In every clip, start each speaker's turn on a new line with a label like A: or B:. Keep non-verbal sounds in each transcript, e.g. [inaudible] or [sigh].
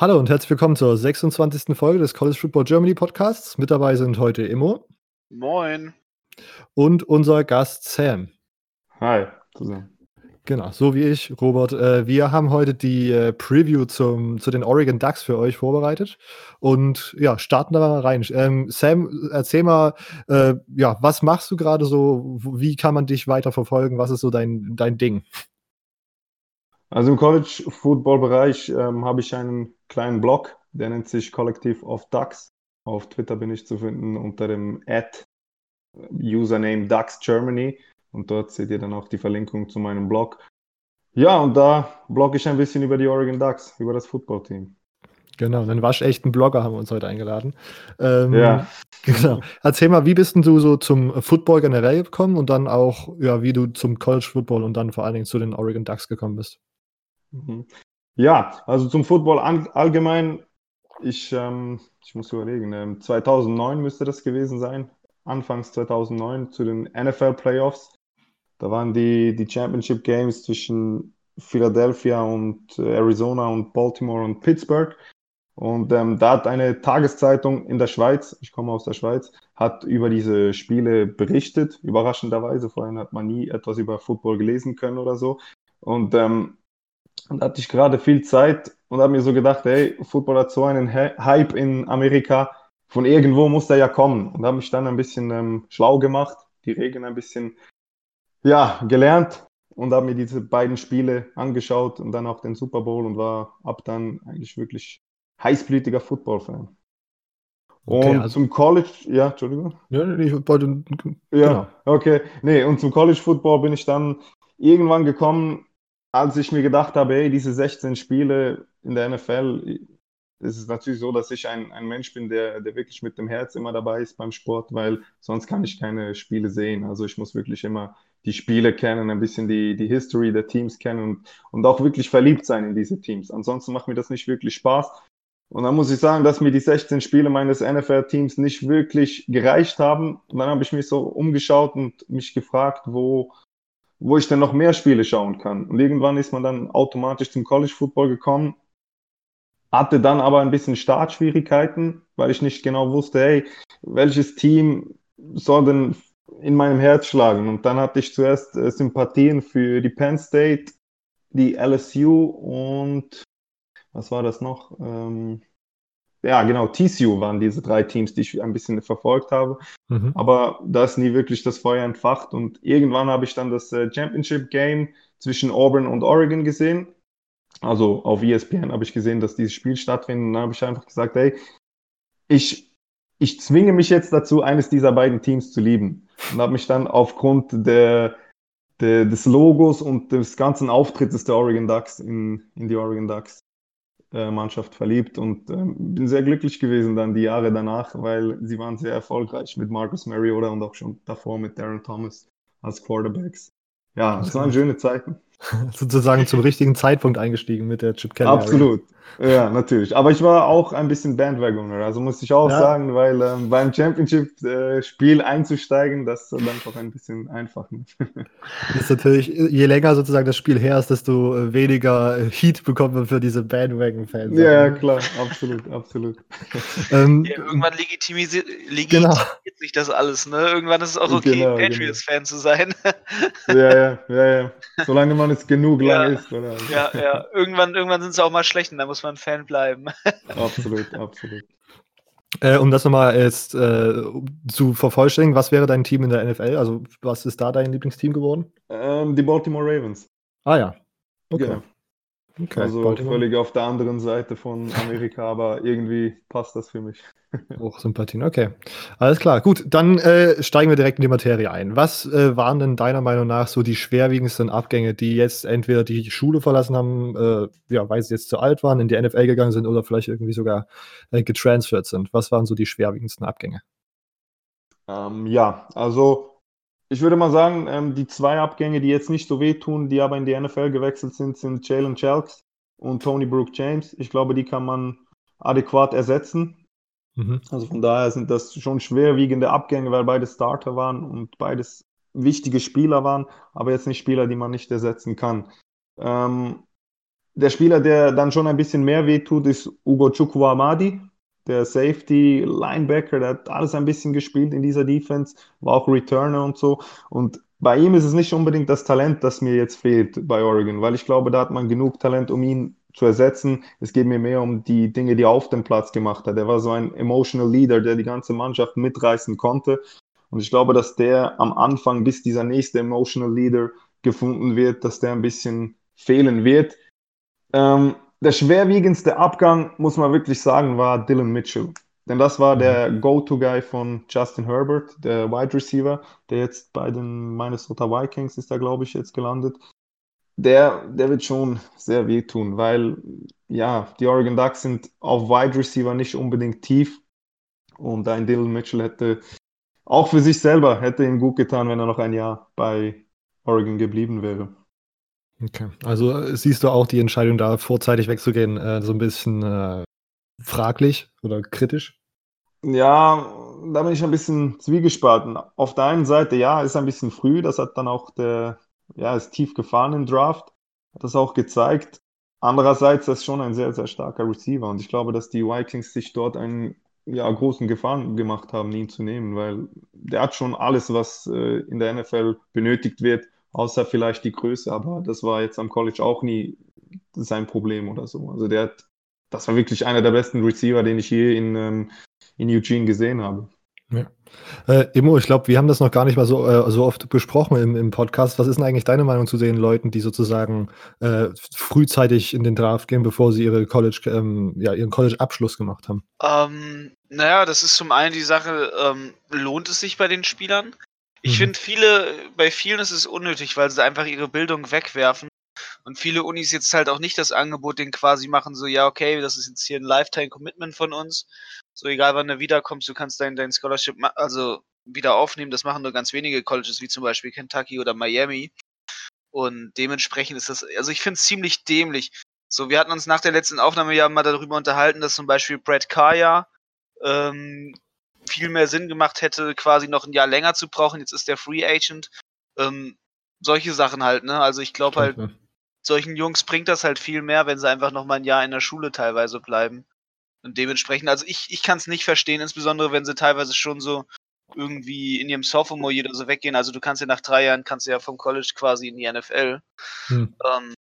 A: Hallo und herzlich willkommen zur 26. Folge des College Football Germany Podcasts. Mit dabei sind heute Immo.
B: Moin.
A: Und unser Gast Sam.
C: Hi, zusammen.
A: Genau, so wie ich, Robert. Äh, wir haben heute die äh, Preview zum, zu den Oregon Ducks für euch vorbereitet und ja, starten da mal rein. Ähm, Sam, erzähl mal, äh, ja, was machst du gerade so? Wie kann man dich weiter verfolgen? Was ist so dein, dein Ding?
C: Also im College-Football-Bereich ähm, habe ich einen kleinen Blog, der nennt sich Collective of Ducks. Auf Twitter bin ich zu finden unter dem Ad Username Ducks Germany und dort seht ihr dann auch die Verlinkung zu meinem Blog. Ja, und da blogge ich ein bisschen über die Oregon Ducks, über das Footballteam.
A: Genau, einen waschechten Blogger haben wir uns heute eingeladen. Ähm,
C: ja.
A: Genau. Erzähl mal, wie bist denn du so zum Football generell gekommen und dann auch, ja, wie du zum College Football und dann vor allen Dingen zu den Oregon Ducks gekommen bist?
C: Mhm. Ja, also zum Football allgemein, ich, ähm, ich muss überlegen, ähm, 2009 müsste das gewesen sein, anfangs 2009 zu den NFL Playoffs. Da waren die, die Championship Games zwischen Philadelphia und äh, Arizona und Baltimore und Pittsburgh. Und ähm, da hat eine Tageszeitung in der Schweiz, ich komme aus der Schweiz, hat über diese Spiele berichtet, überraschenderweise. Vorhin hat man nie etwas über Football gelesen können oder so. Und ähm, da hatte ich gerade viel Zeit und habe mir so gedacht, hey, Football hat so einen Hype in Amerika, von irgendwo muss der ja kommen. Und habe mich dann ein bisschen ähm, schlau gemacht, die Regeln ein bisschen ja, gelernt und habe mir diese beiden Spiele angeschaut und dann auch den Super Bowl und war ab dann eigentlich wirklich heißblütiger Football-Fan. Okay, und also, zum College, ja, Entschuldigung.
A: Ja, ich wollte.
C: Ja, genau. okay. Nee, und zum College Football bin ich dann irgendwann gekommen, als ich mir gedacht habe, hey, diese 16 Spiele in der NFL, es ist natürlich so, dass ich ein, ein Mensch bin, der, der wirklich mit dem Herz immer dabei ist beim Sport, weil sonst kann ich keine Spiele sehen. Also ich muss wirklich immer die Spiele kennen, ein bisschen die, die History der Teams kennen und, und auch wirklich verliebt sein in diese Teams. Ansonsten macht mir das nicht wirklich Spaß. Und dann muss ich sagen, dass mir die 16 Spiele meines NFL-Teams nicht wirklich gereicht haben. Und dann habe ich mich so umgeschaut und mich gefragt, wo, wo ich denn noch mehr Spiele schauen kann. Und irgendwann ist man dann automatisch zum College Football gekommen hatte dann aber ein bisschen Startschwierigkeiten, weil ich nicht genau wusste, hey, welches Team soll denn in meinem Herz schlagen? Und dann hatte ich zuerst äh, Sympathien für die Penn State, die LSU und was war das noch? Ähm, ja, genau, TCU waren diese drei Teams, die ich ein bisschen verfolgt habe. Mhm. Aber da ist nie wirklich das Feuer entfacht. Und irgendwann habe ich dann das äh, Championship Game zwischen Auburn und Oregon gesehen also auf ESPN habe ich gesehen, dass dieses Spiel stattfindet. Und dann habe ich einfach gesagt, hey, ich, ich zwinge mich jetzt dazu, eines dieser beiden Teams zu lieben. Und habe mich dann aufgrund der, der, des Logos und des ganzen Auftrittes der Oregon Ducks in, in die Oregon Ducks Mannschaft verliebt und äh, bin sehr glücklich gewesen dann die Jahre danach, weil sie waren sehr erfolgreich mit Marcus Mariota und auch schon davor mit Darren Thomas als Quarterbacks. Ja, es waren schöne Zeiten. [laughs]
A: sozusagen zum richtigen Zeitpunkt eingestiegen mit der Chip Kelly.
C: Absolut. Ja, natürlich. Aber ich war auch ein bisschen Bandwagoner, also muss ich auch ja. sagen, weil ähm, beim Championship-Spiel äh, einzusteigen, das ist dann doch ein bisschen einfach. [laughs]
A: ist natürlich, je länger sozusagen das Spiel her ist, desto äh, weniger äh, Heat bekommt man für diese Bandwagon-Fans.
C: Ja, klar, absolut, absolut. [laughs]
B: ähm, ja, irgendwann legitimisiert, legitimiert genau. sich das alles, ne? Irgendwann ist es auch okay, genau, genau. Patriots-Fan genau. zu sein.
C: ja, ja, ja, ja. Solange man es genug ja. lang ist, oder?
B: Ja, ja. Irgendwann, irgendwann sind sie auch mal schlecht und da muss man Fan bleiben. [laughs]
C: absolut, absolut.
A: Äh, um das nochmal jetzt äh, zu vervollständigen, was wäre dein Team in der NFL? Also, was ist da dein Lieblingsteam geworden?
C: Ähm, die Baltimore Ravens.
A: Ah ja.
C: Okay. Genau. Okay, also Baltimore. völlig auf der anderen Seite von Amerika, aber irgendwie passt das für mich. [laughs]
A: Hochsympathien, okay. Alles klar, gut, dann äh, steigen wir direkt in die Materie ein. Was äh, waren denn deiner Meinung nach so die schwerwiegendsten Abgänge, die jetzt entweder die Schule verlassen haben, äh, ja, weil sie jetzt zu alt waren, in die NFL gegangen sind oder vielleicht irgendwie sogar äh, getransfert sind? Was waren so die schwerwiegendsten Abgänge?
C: Ähm, ja, also ich würde mal sagen, ähm, die zwei Abgänge, die jetzt nicht so wehtun, die aber in die NFL gewechselt sind, sind Jalen Chalks und Tony Brooke James. Ich glaube, die kann man adäquat ersetzen. Mhm. Also von daher sind das schon schwerwiegende Abgänge, weil beide Starter waren und beides wichtige Spieler waren, aber jetzt nicht Spieler, die man nicht ersetzen kann. Ähm, der Spieler, der dann schon ein bisschen mehr wehtut, ist Ugo Chukwuamadi, der Safety, Linebacker, der hat alles ein bisschen gespielt in dieser Defense, war auch Returner und so. Und bei ihm ist es nicht unbedingt das Talent, das mir jetzt fehlt bei Oregon, weil ich glaube, da hat man genug Talent, um ihn zu ersetzen. Es geht mir mehr um die Dinge, die er auf dem Platz gemacht hat. Er war so ein emotional Leader, der die ganze Mannschaft mitreißen konnte. Und ich glaube, dass der am Anfang, bis dieser nächste emotional Leader gefunden wird, dass der ein bisschen fehlen wird. Ähm, der schwerwiegendste Abgang, muss man wirklich sagen, war Dylan Mitchell. Denn das war der mhm. Go-To-Guy von Justin Herbert, der Wide Receiver, der jetzt bei den Minnesota Vikings ist, da glaube ich, jetzt gelandet. Der, der wird schon sehr wehtun, weil ja, die Oregon Ducks sind auf Wide Receiver nicht unbedingt tief. Und ein Dylan Mitchell hätte auch für sich selber hätte ihm gut getan, wenn er noch ein Jahr bei Oregon geblieben wäre.
A: Okay, also äh, siehst du auch die Entscheidung da vorzeitig wegzugehen äh, so ein bisschen äh, fraglich oder kritisch?
C: Ja, da bin ich ein bisschen zwiegespalten. Auf der einen Seite, ja, ist ein bisschen früh, das hat dann auch der, ja, ist tief gefahren im Draft, hat das auch gezeigt. Andererseits ist schon ein sehr, sehr starker Receiver und ich glaube, dass die Vikings sich dort einen ja, großen Gefallen gemacht haben, ihn zu nehmen, weil der hat schon alles, was äh, in der NFL benötigt wird, außer vielleicht die Größe, aber das war jetzt am College auch nie sein Problem oder so. Also der hat, das war wirklich einer der besten Receiver, den ich je in, ähm, in Eugene gesehen habe.
A: Ja. Äh, Immo, ich glaube, wir haben das noch gar nicht mal so, äh, so oft besprochen im, im Podcast. Was ist denn eigentlich deine Meinung zu den Leuten, die sozusagen äh, frühzeitig in den Draft gehen, bevor sie ihre College, ähm, ja, ihren College-Abschluss gemacht haben?
B: Ähm, naja, das ist zum einen die Sache, ähm, lohnt es sich bei den Spielern? Ich mhm. finde viele, bei vielen ist es unnötig, weil sie einfach ihre Bildung wegwerfen. Und viele Unis jetzt halt auch nicht das Angebot, den quasi machen, so, ja, okay, das ist jetzt hier ein Lifetime-Commitment von uns. So, egal wann du wiederkommst, du kannst dein, dein Scholarship also wieder aufnehmen. Das machen nur ganz wenige Colleges, wie zum Beispiel Kentucky oder Miami. Und dementsprechend ist das, also ich finde es ziemlich dämlich. So, wir hatten uns nach der letzten Aufnahme ja mal darüber unterhalten, dass zum Beispiel Brad Kaya ähm, viel mehr Sinn gemacht hätte, quasi noch ein Jahr länger zu brauchen. Jetzt ist der Free Agent. Ähm, solche Sachen halt, ne? Also ich glaube halt, solchen Jungs bringt das halt viel mehr, wenn sie einfach noch mal ein Jahr in der Schule teilweise bleiben. Und dementsprechend, also ich, ich kann es nicht verstehen, insbesondere wenn sie teilweise schon so irgendwie in ihrem Sophomore jeder so weggehen. Also du kannst ja nach drei Jahren, kannst ja vom College quasi in die NFL. Hm. Ähm,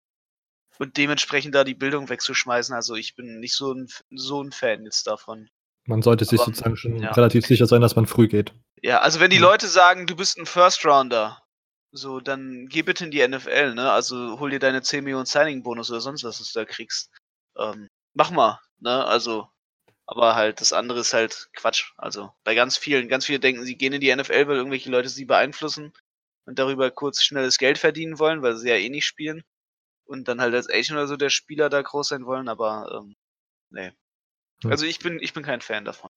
B: und dementsprechend da die Bildung wegzuschmeißen. Also ich bin nicht so ein, so ein Fan jetzt davon.
A: Man sollte sich Aber, sozusagen schon ja. relativ sicher sein, dass man früh geht.
B: Ja, also wenn die Leute sagen, du bist ein First Rounder, so, dann geh bitte in die NFL, ne? Also hol dir deine 10 Millionen Signing-Bonus oder sonst was, was du da kriegst. Ähm, mach mal, ne? Also, aber halt, das andere ist halt Quatsch. Also, bei ganz vielen, ganz viele denken, sie gehen in die NFL, weil irgendwelche Leute sie beeinflussen und darüber kurz schnelles Geld verdienen wollen, weil sie ja eh nicht spielen. Und dann halt als Agent oder so der Spieler da groß sein wollen, aber ähm, nee. Hm. Also ich bin, ich bin kein Fan davon.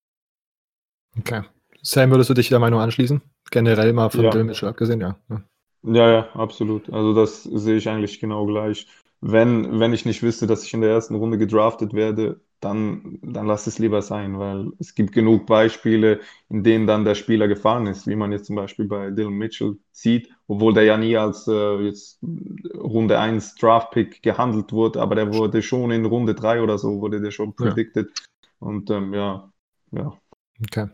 A: Okay. Sam, würdest du dich der Meinung anschließen? Generell mal von ja. Dylan Mitchell abgesehen, ja.
C: ja. Ja, ja, absolut. Also das sehe ich eigentlich genau gleich. Wenn, wenn ich nicht wüsste, dass ich in der ersten Runde gedraftet werde, dann, dann lass es lieber sein, weil es gibt genug Beispiele, in denen dann der Spieler gefahren ist, wie man jetzt zum Beispiel bei Dylan Mitchell sieht, obwohl der ja nie als äh, jetzt Runde 1 Draft-Pick gehandelt wurde, aber der wurde schon in Runde 3 oder so, wurde der schon predicted. Ja. Und ähm, ja, ja.
A: Okay.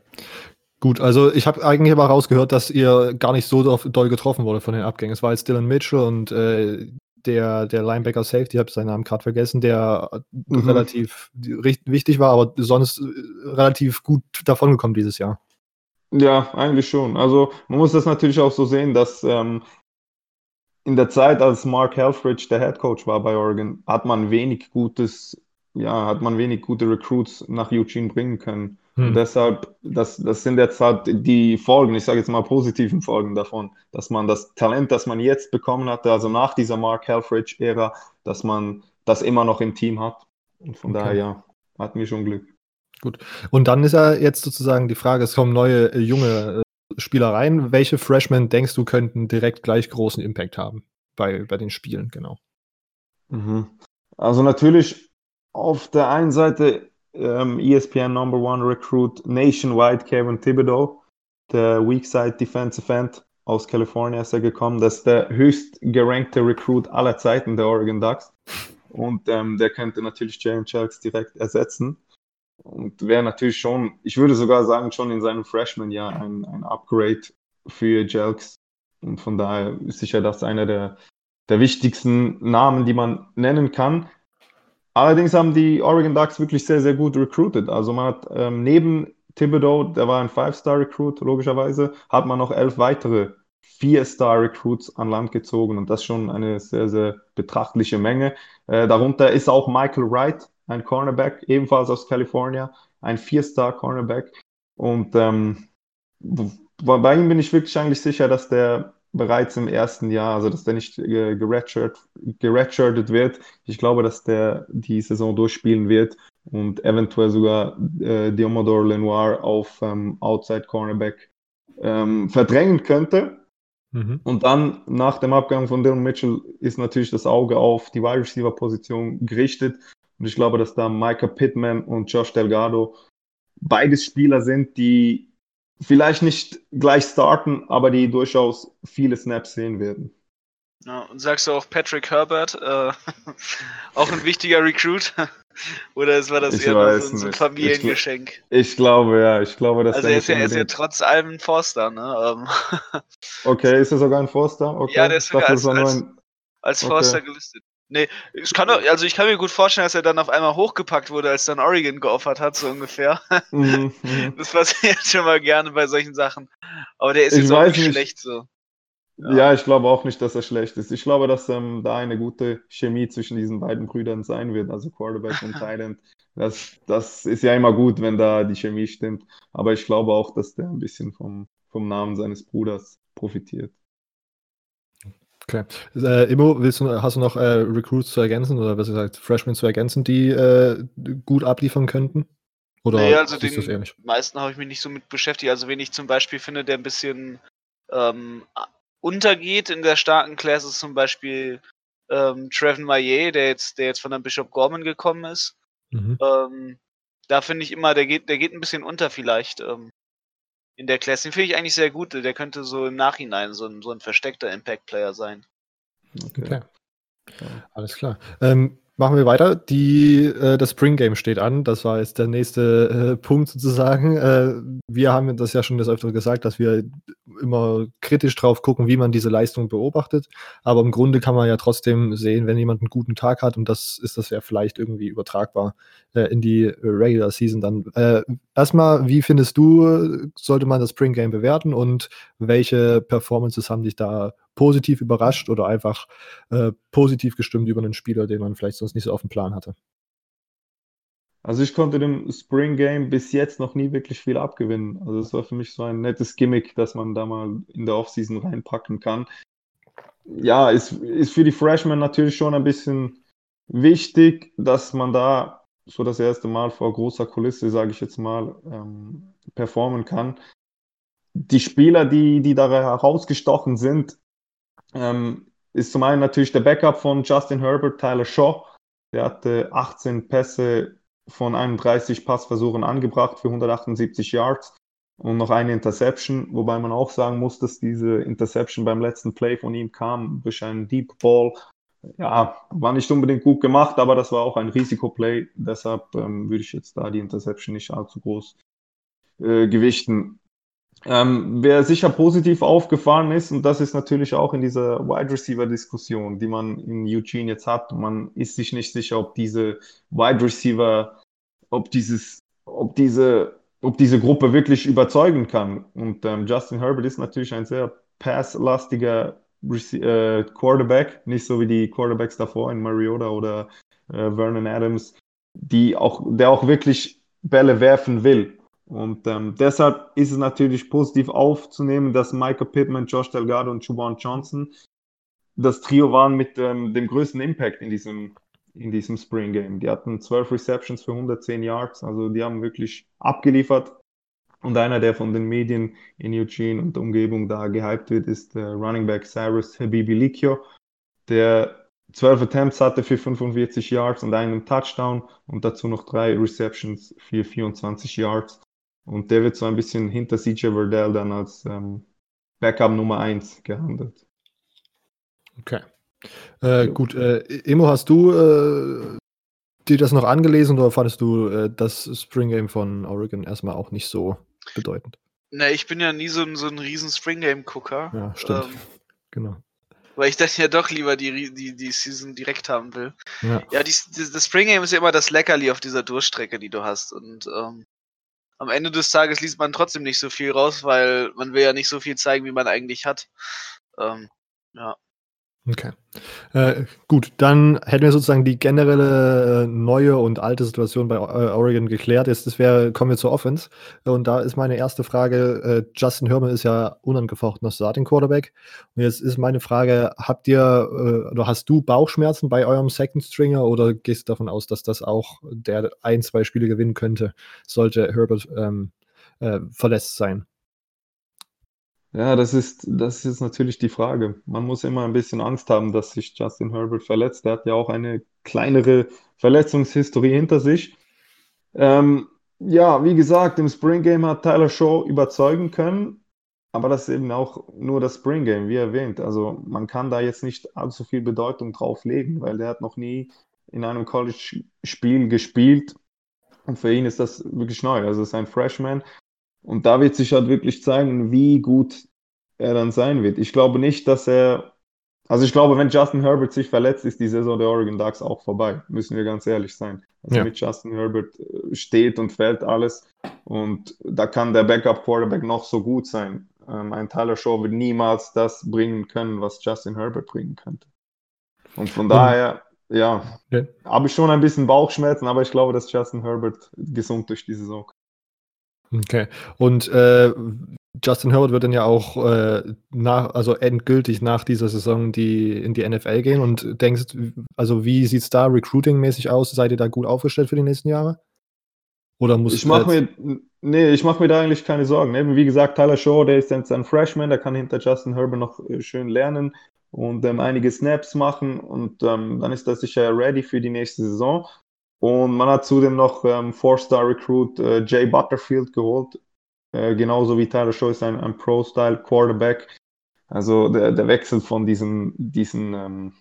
A: Gut, also ich habe eigentlich aber rausgehört, dass ihr gar nicht so doll getroffen wurde von den Abgängen. Es war jetzt Dylan Mitchell und äh, der, der Linebacker Safety, ich habe seinen Namen gerade vergessen, der mhm. relativ wichtig war, aber sonst äh, relativ gut davongekommen dieses Jahr.
C: Ja, eigentlich schon. Also man muss das natürlich auch so sehen, dass ähm, in der Zeit, als Mark Helfrich der Head Coach war bei Oregon, hat man wenig gutes, ja, hat man wenig gute Recruits nach Eugene bringen können. Hm. Deshalb, das, das sind jetzt halt die Folgen, ich sage jetzt mal positiven Folgen davon, dass man das Talent, das man jetzt bekommen hatte, also nach dieser Mark Helfrich-Ära, dass man das immer noch im Team hat. Und von okay. daher, ja, hatten wir schon Glück.
A: Gut. Und dann ist ja jetzt sozusagen die Frage, es kommen neue äh, junge äh, Spieler rein. Welche Freshmen denkst du könnten direkt gleich großen Impact haben bei, bei den Spielen, genau?
C: Mhm. Also natürlich auf der einen Seite ähm, ESPN Number One Recruit nationwide Kevin Thibodeau, der Weakside Defensive End aus Kalifornien ist er gekommen. Das ist der höchst gerankte Recruit aller Zeiten der Oregon Ducks. und ähm, der könnte natürlich Jalen Jelks direkt ersetzen. Und wäre natürlich schon, ich würde sogar sagen, schon in seinem Freshman-Jahr ein, ein Upgrade für Jelks. Und von daher ist sicher das einer der, der wichtigsten Namen, die man nennen kann. Allerdings haben die Oregon Ducks wirklich sehr, sehr gut recruited. Also man hat ähm, neben Thibodeau, der war ein Five-Star-Recruit, logischerweise, hat man noch elf weitere Vier-Star-Recruits an Land gezogen und das schon eine sehr, sehr betrachtliche Menge. Äh, darunter ist auch Michael Wright, ein Cornerback, ebenfalls aus Kalifornien, ein Vier-Star-Cornerback. Und ähm, bei ihm bin ich wirklich eigentlich sicher, dass der bereits im ersten Jahr, also dass der nicht äh, geredshirtet wird. Ich glaube, dass der die Saison durchspielen wird und eventuell sogar äh, Diomodor Lenoir auf ähm, Outside Cornerback ähm, verdrängen könnte. Mhm. Und dann nach dem Abgang von Dylan Mitchell ist natürlich das Auge auf die Wide Receiver Position gerichtet. Und ich glaube, dass da Micah Pittman und Josh Delgado beides Spieler sind, die vielleicht nicht gleich starten, aber die durchaus viele Snaps sehen werden.
B: Ja, und sagst du auch Patrick Herbert, äh, [laughs] auch ein wichtiger Recruit? [laughs] Oder war das ich eher so, so, ein Familiengeschenk?
C: Ich, ich, glaube, ja, ich glaube, dass
B: Also er ist, ja, ist ja trotz allem ein Forster, ne?
C: Ähm. okay, ist er sogar ein Forster? Okay.
B: Ja, der ist sogar als, als, als Forster okay. gelistet. Nee, ich kann doch, also ich kann mir gut vorstellen, dass er dann auf einmal hochgepackt wurde, als dann Oregon geoffert hat, so ungefähr. [laughs] Mhm, mhm. [laughs] das passiert schon mal gerne bei solchen Sachen. Aber der ist ich jetzt auch nicht, nicht schlecht so.
C: Ja. ja. ich glaube auch nicht, dass er schlecht ist. Ich glaube, dass ähm, da eine gute Chemie zwischen diesen beiden Brüdern sein wird, also Quarterback und [laughs] Thailand. Das, das ist ja immer gut, wenn da die Chemie stimmt. Aber ich glaube auch, dass der ein bisschen vom, vom Namen seines Bruders profitiert.
A: Okay. Äh, Immo, willst du, hast du noch äh, Recruits zu ergänzen oder besser gesagt Freshmen zu ergänzen, die äh, gut abliefern könnten?
B: Oder nee, also den meisten habe ich mich nicht so mit beschäftigt. Also wen ich zum Beispiel finde, der ein bisschen ähm, untergeht in der starken Klasse, ist zum Beispiel ähm, Trevin Maillet, der jetzt, der jetzt von der Bishop Gorman gekommen ist. Mhm. Ähm, da finde ich immer, der geht, der geht ein bisschen unter vielleicht. Ähm, in der Class. Den finde ich eigentlich sehr gut. Der könnte so im Nachhinein so ein, so ein versteckter Impact-Player sein.
A: Okay. okay. Alles klar. Ähm, Machen wir weiter. Die, äh, das Spring Game steht an. Das war jetzt der nächste äh, Punkt sozusagen. Äh, wir haben das ja schon des Öfteren gesagt, dass wir immer kritisch drauf gucken, wie man diese Leistung beobachtet. Aber im Grunde kann man ja trotzdem sehen, wenn jemand einen guten Tag hat und das ist das ja vielleicht irgendwie übertragbar äh, in die Regular Season dann. Äh, erstmal, wie findest du, sollte man das Spring Game bewerten und welche Performances haben dich da positiv überrascht oder einfach äh, positiv gestimmt über einen Spieler, den man vielleicht sonst nicht so auf dem Plan hatte?
C: Also ich konnte dem Spring Game bis jetzt noch nie wirklich viel abgewinnen. Also es war für mich so ein nettes Gimmick, dass man da mal in der Offseason reinpacken kann. Ja, ist, ist für die Freshmen natürlich schon ein bisschen wichtig, dass man da so das erste Mal vor großer Kulisse, sage ich jetzt mal, ähm, performen kann. Die Spieler, die, die da herausgestochen sind, ähm, ist zum einen natürlich der Backup von Justin Herbert, Tyler Shaw. Der hatte 18 Pässe von 31 Passversuchen angebracht für 178 Yards und noch eine Interception, wobei man auch sagen muss, dass diese Interception beim letzten Play von ihm kam durch einen Deep Ball. Ja, war nicht unbedingt gut gemacht, aber das war auch ein Risikoplay. Deshalb ähm, würde ich jetzt da die Interception nicht allzu groß äh, gewichten. Ähm, wer sicher positiv aufgefallen ist, und das ist natürlich auch in dieser Wide Receiver Diskussion, die man in Eugene jetzt hat, man ist sich nicht sicher, ob diese Wide Receiver, ob dieses, ob diese, ob diese Gruppe wirklich überzeugen kann. Und ähm, Justin Herbert ist natürlich ein sehr passlastiger äh, Quarterback, nicht so wie die Quarterbacks davor in Mariota oder äh, Vernon Adams, die auch, der auch wirklich Bälle werfen will. Und ähm, deshalb ist es natürlich positiv aufzunehmen, dass Michael Pittman, Josh Delgado und Juwan Johnson das Trio waren mit ähm, dem größten Impact in diesem, in diesem Spring Game. Die hatten 12 Receptions für 110 Yards, also die haben wirklich abgeliefert. Und einer, der von den Medien in Eugene und der Umgebung da gehypt wird, ist der Running Back Cyrus Habibi Likio, der 12 Attempts hatte für 45 Yards und einen Touchdown und dazu noch drei Receptions für 24 Yards. Und der wird so ein bisschen hinter CJ Verdell dann als ähm, Backup Nummer 1 gehandelt.
A: Okay. Äh, gut, äh, Emo, hast du äh, dir das noch angelesen oder fandest du äh, das Spring Game von Oregon erstmal auch nicht so bedeutend?
B: Na, ich bin ja nie so ein, so ein riesen Spring Game-Gucker.
A: Ja, stimmt. Ähm, [laughs] genau.
B: Weil ich dann ja doch lieber die, die, die Season direkt haben will.
A: Ja,
B: ja die, die, das Spring Game ist ja immer das Leckerli auf dieser Durchstrecke, die du hast. Und ähm, am Ende des Tages liest man trotzdem nicht so viel raus, weil man will ja nicht so viel zeigen, wie man eigentlich hat. Ähm, ja.
A: Okay. Äh, gut, dann hätten wir sozusagen die generelle äh, neue und alte Situation bei äh, Oregon geklärt. Jetzt das wäre, kommen wir zur Offense. Und da ist meine erste Frage: äh, Justin Herman ist ja unangefochtener Starting Quarterback. Und jetzt ist meine Frage: Habt ihr äh, oder hast du Bauchschmerzen bei eurem Second Stringer oder gehst du davon aus, dass das auch der ein, zwei Spiele gewinnen könnte, sollte Herbert ähm, äh, verletzt sein?
C: Ja, das ist, das ist natürlich die Frage. Man muss immer ein bisschen Angst haben, dass sich Justin Herbert verletzt. Er hat ja auch eine kleinere Verletzungshistorie hinter sich. Ähm, ja, wie gesagt, im Spring Game hat Tyler Shaw überzeugen können, aber das ist eben auch nur das Spring Game, wie erwähnt. Also man kann da jetzt nicht allzu viel Bedeutung drauf legen, weil der hat noch nie in einem College-Spiel gespielt. Und für ihn ist das wirklich neu. Also es ist ein Freshman. Und da wird sich halt wirklich zeigen, wie gut er dann sein wird. Ich glaube nicht, dass er. Also ich glaube, wenn Justin Herbert sich verletzt, ist die Saison der Oregon Ducks auch vorbei. Müssen wir ganz ehrlich sein. Also ja. mit Justin Herbert äh, steht und fällt alles. Und da kann der Backup-Quarterback noch so gut sein. Ähm, ein Tyler Shaw wird niemals das bringen können, was Justin Herbert bringen könnte. Und von daher, ja, okay. habe ich schon ein bisschen Bauchschmerzen, aber ich glaube, dass Justin Herbert gesund durch die Saison kommt.
A: Okay. Und äh, Justin Herbert wird dann ja auch äh, nach, also endgültig nach dieser Saison die, in die NFL gehen und denkst, also wie sieht es da recruiting-mäßig aus? Seid ihr da gut aufgestellt für die nächsten Jahre? Oder muss
C: ich mache mir, nee, ich mache mir da eigentlich keine Sorgen. Ne? Wie gesagt, Tyler Shaw, der ist jetzt ein Freshman, der kann hinter Justin Herbert noch äh, schön lernen und ähm, einige Snaps machen und ähm, dann ist er sicher ready für die nächste Saison. Und man hat zudem noch ähm, Four-Star-Recruit äh, Jay Butterfield geholt. Äh, genauso wie Tyler ist ein, ein Pro-Style-Quarterback. Also der, der Wechsel von diesen, diesen, ähm,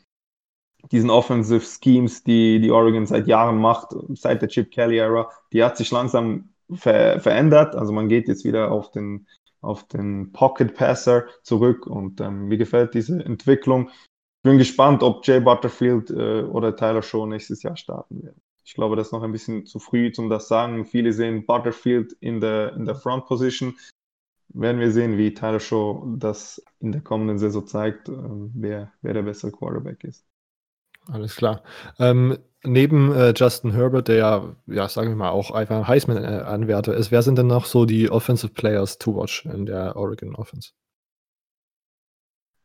C: diesen Offensive Schemes, die, die Oregon seit Jahren macht, seit der Chip Kelly-Ära, die hat sich langsam ver verändert. Also man geht jetzt wieder auf den, auf den Pocket Passer zurück und ähm, mir gefällt diese Entwicklung. Ich bin gespannt, ob Jay Butterfield äh, oder Tyler Shaw nächstes Jahr starten werden. Ich glaube, das ist noch ein bisschen zu früh, um das zu sagen. Viele sehen Butterfield in der, in der Front Position. Werden wir sehen, wie Tyler Shaw das in der kommenden Saison zeigt, äh, wer, wer der bessere Quarterback ist.
A: Alles klar. Ähm, neben äh, Justin Herbert, der ja, ja, sagen wir mal, auch einfach ein Heisman-Anwärter ist, wer sind denn noch so die Offensive Players to watch in der Oregon Offense?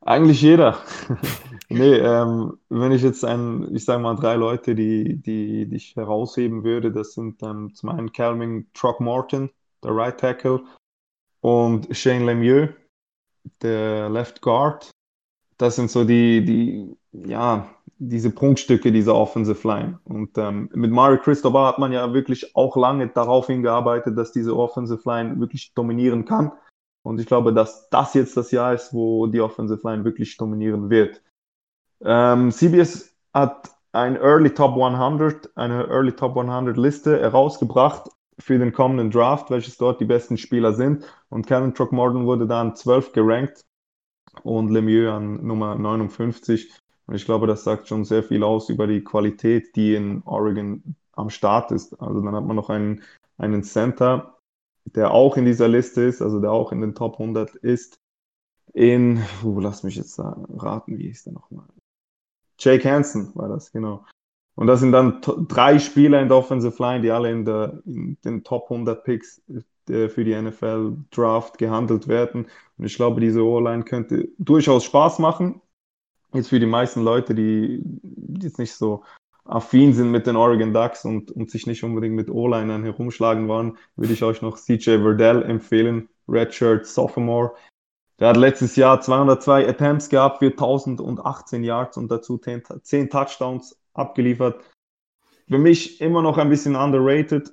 C: Eigentlich jeder. [laughs] nee, ähm, wenn ich jetzt ein, ich sage mal drei Leute, die, die, die ich herausheben würde, das sind dann zum einen Calvin Throckmorton, der Right Tackle, und Shane Lemieux, der Left Guard. Das sind so die, die, ja, diese Prunkstücke dieser Offensive Line. Und ähm, mit Mario Cristobal hat man ja wirklich auch lange darauf hingearbeitet, dass diese Offensive Line wirklich dominieren kann. Und ich glaube, dass das jetzt das Jahr ist, wo die Offensive Line wirklich dominieren wird. Ähm, CBS hat ein Early Top 100, eine Early Top 100 Liste herausgebracht für den kommenden Draft, welches dort die besten Spieler sind. Und Kevin Throckmorton wurde dann 12 gerankt und Lemieux an Nummer 59. Und ich glaube, das sagt schon sehr viel aus über die Qualität, die in Oregon am Start ist. Also dann hat man noch einen, einen Center, der auch in dieser Liste ist, also der auch in den Top 100 ist, in, uh, lass mich jetzt raten, wie hieß der nochmal? Jake Hansen war das, genau. Und das sind dann drei Spieler in der Offensive Line, die alle in, der, in den Top 100 Picks äh, für die NFL Draft gehandelt werden. Und ich glaube, diese O-Line könnte durchaus Spaß machen. Jetzt für die meisten Leute, die jetzt nicht so affin sind mit den Oregon Ducks und, und sich nicht unbedingt mit O-Linern herumschlagen wollen, würde ich euch noch CJ Verdell empfehlen, Redshirt Sophomore. Der hat letztes Jahr 202 Attempts gehabt für 1018 Yards und dazu 10, 10 Touchdowns abgeliefert. Für mich immer noch ein bisschen underrated,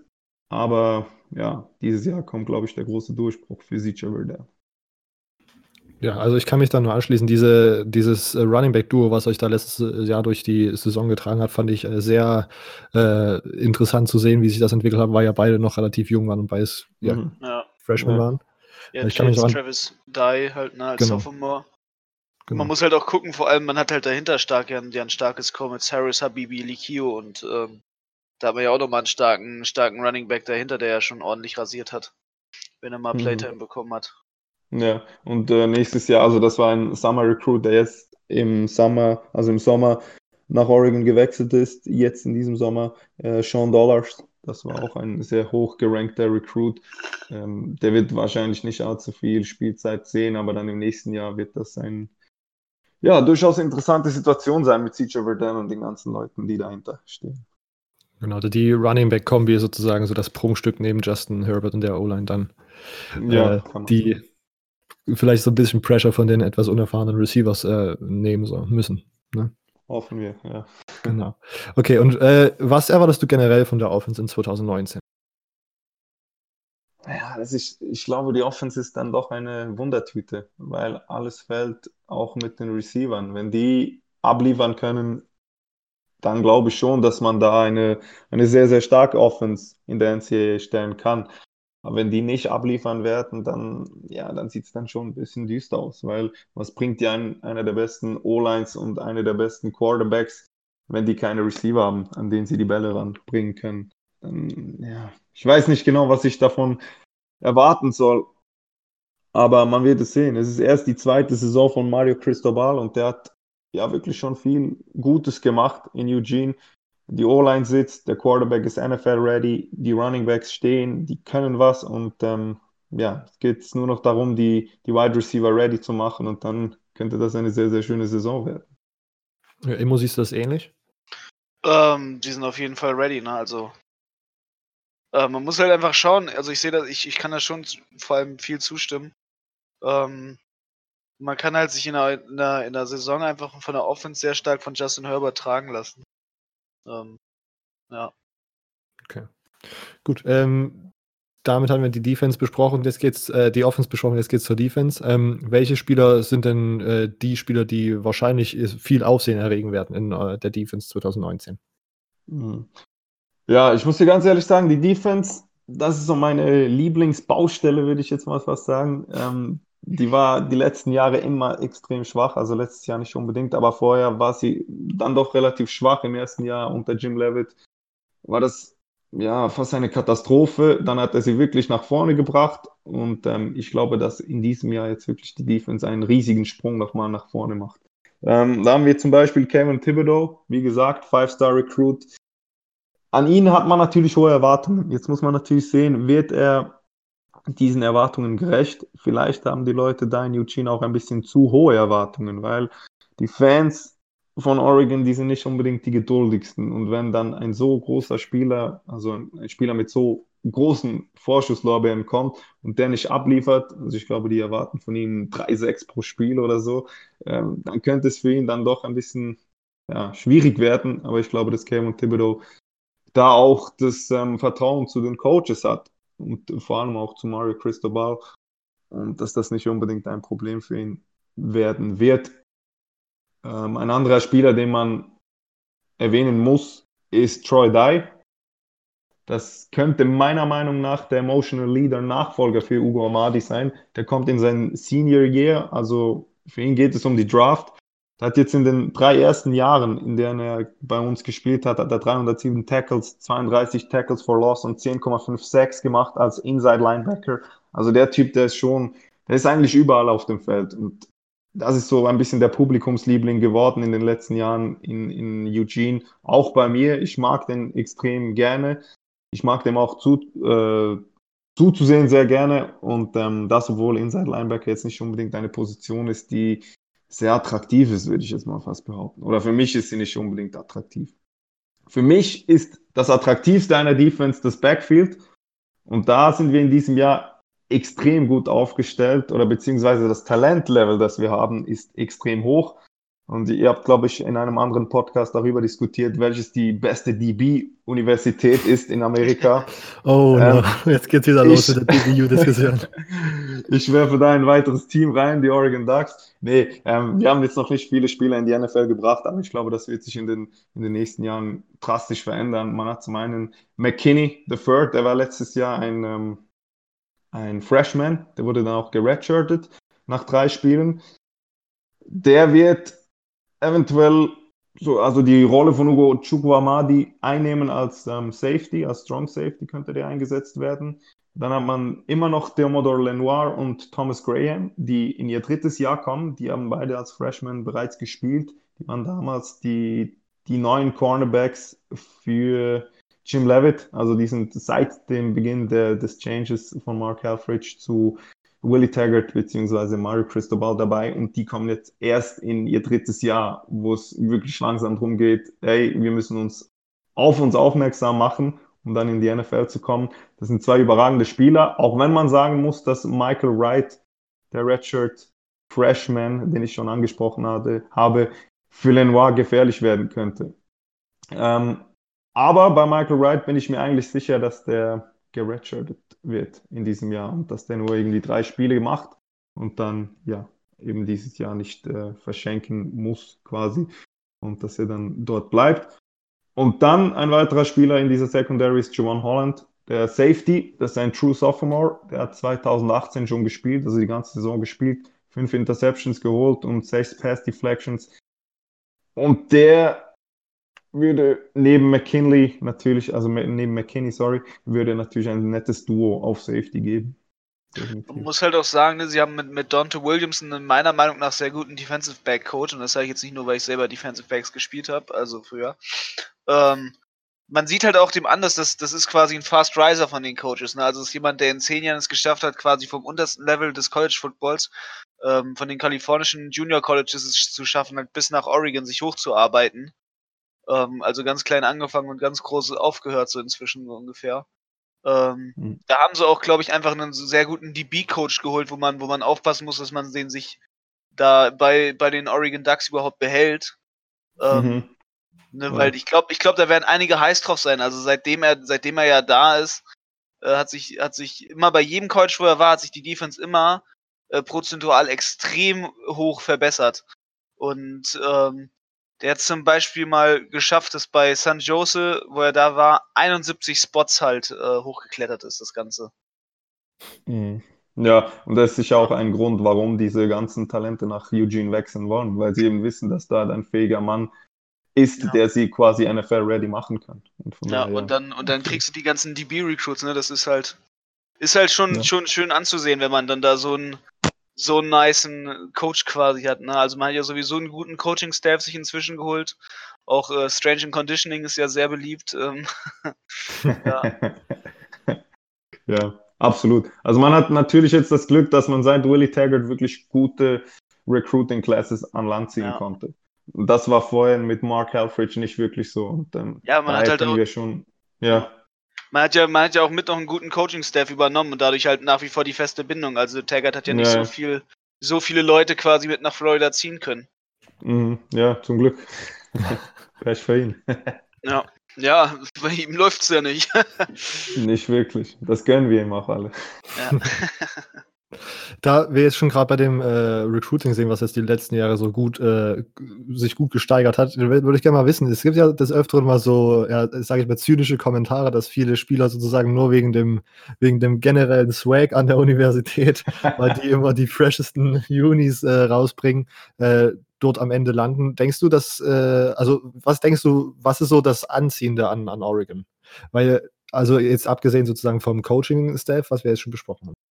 C: aber ja, dieses Jahr kommt, glaube ich, der große Durchbruch für CJ Verdell.
A: Ja, also ich kann mich da nur anschließen. Diese, dieses äh, Running Back Duo, was euch da letztes äh, Jahr durch die Saison getragen hat, fand ich äh, sehr äh, interessant zu sehen, wie sich das entwickelt hat, weil ja beide noch relativ jung waren und beides ja, mhm. ja. Freshmen ja. waren.
B: Ja, ich kann mich daran... Travis Dye halt ne, als genau. Sophomore. Genau. Man muss halt auch gucken, vor allem man hat halt dahinter stark ja, ein starkes Core mit Harris, Habibi, Likio und ähm, da haben wir ja auch nochmal einen starken, starken Running Back dahinter, der ja schon ordentlich rasiert hat, wenn er mal mhm. Playtime bekommen hat.
C: Ja, und äh, nächstes Jahr, also das war ein Summer Recruit, der jetzt im Sommer, also im Sommer nach Oregon gewechselt ist, jetzt in diesem Sommer, äh, Sean Dollars. Das war auch ein sehr hoch gerankter Recruit. Ähm, der wird wahrscheinlich nicht allzu viel Spielzeit sehen, aber dann im nächsten Jahr wird das ein, ja, durchaus interessante Situation sein mit CJ Verdun und den ganzen Leuten, die dahinter stehen.
A: Genau, die Running Back Kombi sozusagen so das Prunkstück neben Justin Herbert und der O-Line dann. Ja, äh, die vielleicht so ein bisschen Pressure von den etwas unerfahrenen Receivers äh, nehmen so, müssen. Ne?
C: Hoffen wir, ja.
A: Genau. Okay, und äh, was erwartest du generell von der Offense in 2019?
C: Ja, das ist, ich glaube, die Offense ist dann doch eine Wundertüte, weil alles fällt auch mit den Receivern. Wenn die abliefern können, dann glaube ich schon, dass man da eine, eine sehr, sehr starke Offense in der NCAA stellen kann. Aber wenn die nicht abliefern werden, dann, ja, dann sieht es dann schon ein bisschen düster aus, weil was bringt dir ein, einer der besten O-Lines und einer der besten Quarterbacks, wenn die keine Receiver haben, an denen sie die Bälle ranbringen können? Dann, ja, ich weiß nicht genau, was ich davon erwarten soll. Aber man wird es sehen. Es ist erst die zweite Saison von Mario Cristobal und der hat ja wirklich schon viel Gutes gemacht in Eugene. Die O-Line sitzt, der Quarterback ist NFL-ready, die Running Backs stehen, die können was und ähm, ja, es geht nur noch darum, die, die Wide Receiver ready zu machen und dann könnte das eine sehr, sehr schöne Saison werden.
A: Ja, Immo, siehst du das ähnlich?
B: Ähm, die sind auf jeden Fall ready, ne? Also äh, man muss halt einfach schauen, also ich sehe das, ich, ich kann da schon vor allem viel zustimmen. Ähm, man kann halt sich in der, in, der, in der Saison einfach von der Offense sehr stark von Justin Herbert tragen lassen. Ähm, ja.
A: Okay. Gut, ähm, damit haben wir die Defense besprochen, jetzt geht's, äh, die Offense besprochen, jetzt geht's zur Defense. Ähm, welche Spieler sind denn äh, die Spieler, die wahrscheinlich viel Aufsehen erregen werden in äh, der Defense 2019?
C: Hm. Ja, ich muss dir ganz ehrlich sagen, die Defense, das ist so meine Lieblingsbaustelle, würde ich jetzt mal fast sagen. Ähm, die war die letzten Jahre immer extrem schwach, also letztes Jahr nicht unbedingt, aber vorher war sie dann doch relativ schwach im ersten Jahr unter Jim Levitt. War das ja fast eine Katastrophe. Dann hat er sie wirklich nach vorne gebracht und ähm, ich glaube, dass in diesem Jahr jetzt wirklich die Defense einen riesigen Sprung nochmal nach vorne macht. Ähm, da haben wir zum Beispiel Kevin Thibodeau, wie gesagt, Five-Star-Recruit. An ihn hat man natürlich hohe Erwartungen. Jetzt muss man natürlich sehen, wird er diesen Erwartungen gerecht. Vielleicht haben die Leute da in Eugene auch ein bisschen zu hohe Erwartungen, weil die Fans von Oregon, die sind nicht unbedingt die geduldigsten. Und wenn dann ein so großer Spieler, also ein Spieler mit so großen Vorschusslorbeeren kommt und der nicht abliefert, also ich glaube, die erwarten von ihm 3-6 pro Spiel oder so, ähm, dann könnte es für ihn dann doch ein bisschen ja, schwierig werden. Aber ich glaube, dass Cameron Thibodeau da auch das ähm, Vertrauen zu den Coaches hat und vor allem auch zu Mario Cristobal und dass das nicht unbedingt ein Problem für ihn werden wird. Ähm, ein anderer Spieler, den man erwähnen muss, ist Troy Dye. Das könnte meiner Meinung nach der Emotional Leader Nachfolger für Ugo Amadi sein. Der kommt in sein Senior Year, also für ihn geht es um die Draft. Hat jetzt in den drei ersten Jahren, in denen er bei uns gespielt hat, hat er 307 Tackles, 32 Tackles for Loss und 10,5 Sacks gemacht als Inside Linebacker. Also der Typ, der ist schon, der ist eigentlich überall auf dem Feld. Und das ist so ein bisschen der Publikumsliebling geworden in den letzten Jahren in, in Eugene. Auch bei mir. Ich mag den extrem gerne. Ich mag dem auch zu, äh, zuzusehen sehr gerne. Und ähm, das, obwohl Inside Linebacker jetzt nicht unbedingt eine Position ist, die sehr attraktiv ist, würde ich jetzt mal fast behaupten. Oder für mich ist sie nicht unbedingt attraktiv. Für mich ist das attraktivste einer Defense das Backfield. Und da sind wir in diesem Jahr extrem gut aufgestellt oder beziehungsweise das Talentlevel, das wir haben, ist extrem hoch. Und ihr habt, glaube ich, in einem anderen Podcast darüber diskutiert, welches die beste DB-Universität ist in Amerika. [laughs]
A: Oh, ähm, no. [laughs] jetzt geht's wieder los ich, mit der DBU-Diskussion. [laughs]
C: ich werfe da ein weiteres Team rein, die Oregon Ducks. Nee, ähm, wir haben jetzt noch nicht viele Spieler in die NFL gebracht, aber ich glaube, das wird sich in den, in den nächsten Jahren drastisch verändern. Man hat zum einen McKinney, the Third, der war letztes Jahr ein, ähm, ein Freshman, der wurde dann auch geredshirtet nach drei Spielen. Der wird eventuell so, also die Rolle von Hugo Chukwamadi einnehmen als ähm, Safety, als Strong Safety könnte der eingesetzt werden. Dann hat man immer noch Theodore Lenoir und Thomas Graham, die in ihr drittes Jahr kommen. Die haben beide als Freshmen bereits gespielt. Die waren damals die, die neuen Cornerbacks für Jim Levitt. Also die sind seit dem Beginn der, des Changes von Mark Helfrich zu Willie Taggart bzw. Mario Cristobal dabei und die kommen jetzt erst in ihr drittes Jahr, wo es wirklich langsam darum geht, hey, wir müssen uns auf uns aufmerksam machen um dann in die NFL zu kommen. Das sind zwei überragende Spieler, auch wenn man sagen muss, dass Michael Wright, der Redshirt Freshman, den ich schon angesprochen hatte, habe, für Lenoir gefährlich werden könnte. Ähm, aber bei Michael Wright bin ich mir eigentlich sicher, dass der geredshirtet wird in diesem Jahr und dass der nur irgendwie drei Spiele macht und dann ja eben dieses Jahr nicht äh, verschenken muss quasi und dass er dann dort bleibt. Und dann ein weiterer Spieler in dieser Secondary ist Javon Holland, der Safety, das ist ein True Sophomore, der hat 2018 schon gespielt, also die ganze Saison gespielt, fünf Interceptions geholt und sechs Pass Deflections. Und der würde neben McKinley natürlich, also neben McKinney, sorry, würde natürlich ein nettes Duo auf Safety geben.
B: Man muss halt auch sagen, ne, sie haben mit, mit Dante Williamson einen meiner Meinung nach sehr guten Defensive Back Coach und das sage ich jetzt nicht nur, weil ich selber Defensive Backs gespielt habe, also früher. Ähm, man sieht halt auch dem an, dass das, ist quasi ein Fast Riser von den Coaches. Ne? Also ist jemand, der in zehn Jahren es geschafft hat, quasi vom untersten Level des College Footballs, ähm, von den kalifornischen Junior Colleges es zu schaffen, halt bis nach Oregon sich hochzuarbeiten. Ähm, also ganz klein angefangen und ganz groß aufgehört, so inzwischen so ungefähr. Ähm, mhm. Da haben sie auch, glaube ich, einfach einen sehr guten DB-Coach geholt, wo man, wo man aufpassen muss, dass man den sich da bei, bei den Oregon Ducks überhaupt behält. Ähm, mhm. ne, weil ich glaube, ich glaube, da werden einige heiß drauf sein. Also seitdem er, seitdem er ja da ist, äh, hat sich, hat sich immer bei jedem Coach, wo er war, hat sich die Defense immer äh, prozentual extrem hoch verbessert. Und ähm, der hat zum Beispiel mal geschafft, dass bei San Jose, wo er da war, 71 Spots halt äh, hochgeklettert ist, das Ganze.
C: Mhm. Ja, und das ist sicher auch ein Grund, warum diese ganzen Talente nach Eugene wechseln wollen, weil sie eben wissen, dass da ein fähiger Mann ist, ja. der sie quasi NFL-ready machen kann.
B: Und ja, daher, und dann, und dann kriegst du die ganzen DB-Recruits, ne? Das ist halt, ist halt schon, ja. schon schön anzusehen, wenn man dann da so ein so einen niceen Coach quasi hat. Ne? Also man hat ja sowieso einen guten Coaching-Staff sich inzwischen geholt. Auch äh, Strange and Conditioning ist ja sehr beliebt. Ähm, [laughs]
C: ja. [laughs] ja, absolut. Also man hat natürlich jetzt das Glück, dass man seit Willie Taggart wirklich gute Recruiting Classes an Land ziehen ja. konnte. Das war vorher mit Mark Helfrich nicht wirklich so. Und, ähm,
B: ja, man hat halt auch,
C: schon, ja
B: man hat ja, man hat ja auch mit noch einen guten Coaching-Staff übernommen und dadurch halt nach wie vor die feste Bindung. Also Taggart hat ja nicht ja. so viel, so viele Leute quasi mit nach Florida ziehen können.
C: Mhm, ja, zum Glück. [laughs] Pech für ihn.
B: ja. Ja, bei ihm läuft es ja nicht.
C: nicht wirklich. Das gönnen wir ihm auch alle. Ja. [laughs]
A: Da wir jetzt schon gerade bei dem äh, Recruiting sehen, was jetzt die letzten Jahre so gut äh, sich gut gesteigert hat, würde ich gerne mal wissen. Es gibt ja des Öfteren mal so, ja, sage ich mal, zynische Kommentare, dass viele Spieler sozusagen nur wegen dem, wegen dem generellen Swag an der Universität, [laughs] weil die immer die freshesten Unis äh, rausbringen, äh, dort am Ende landen. Denkst du, dass, äh, also was denkst du, was ist so das Anziehende an, an Oregon? Weil, also jetzt abgesehen sozusagen vom Coaching-Staff, was wir jetzt schon besprochen haben.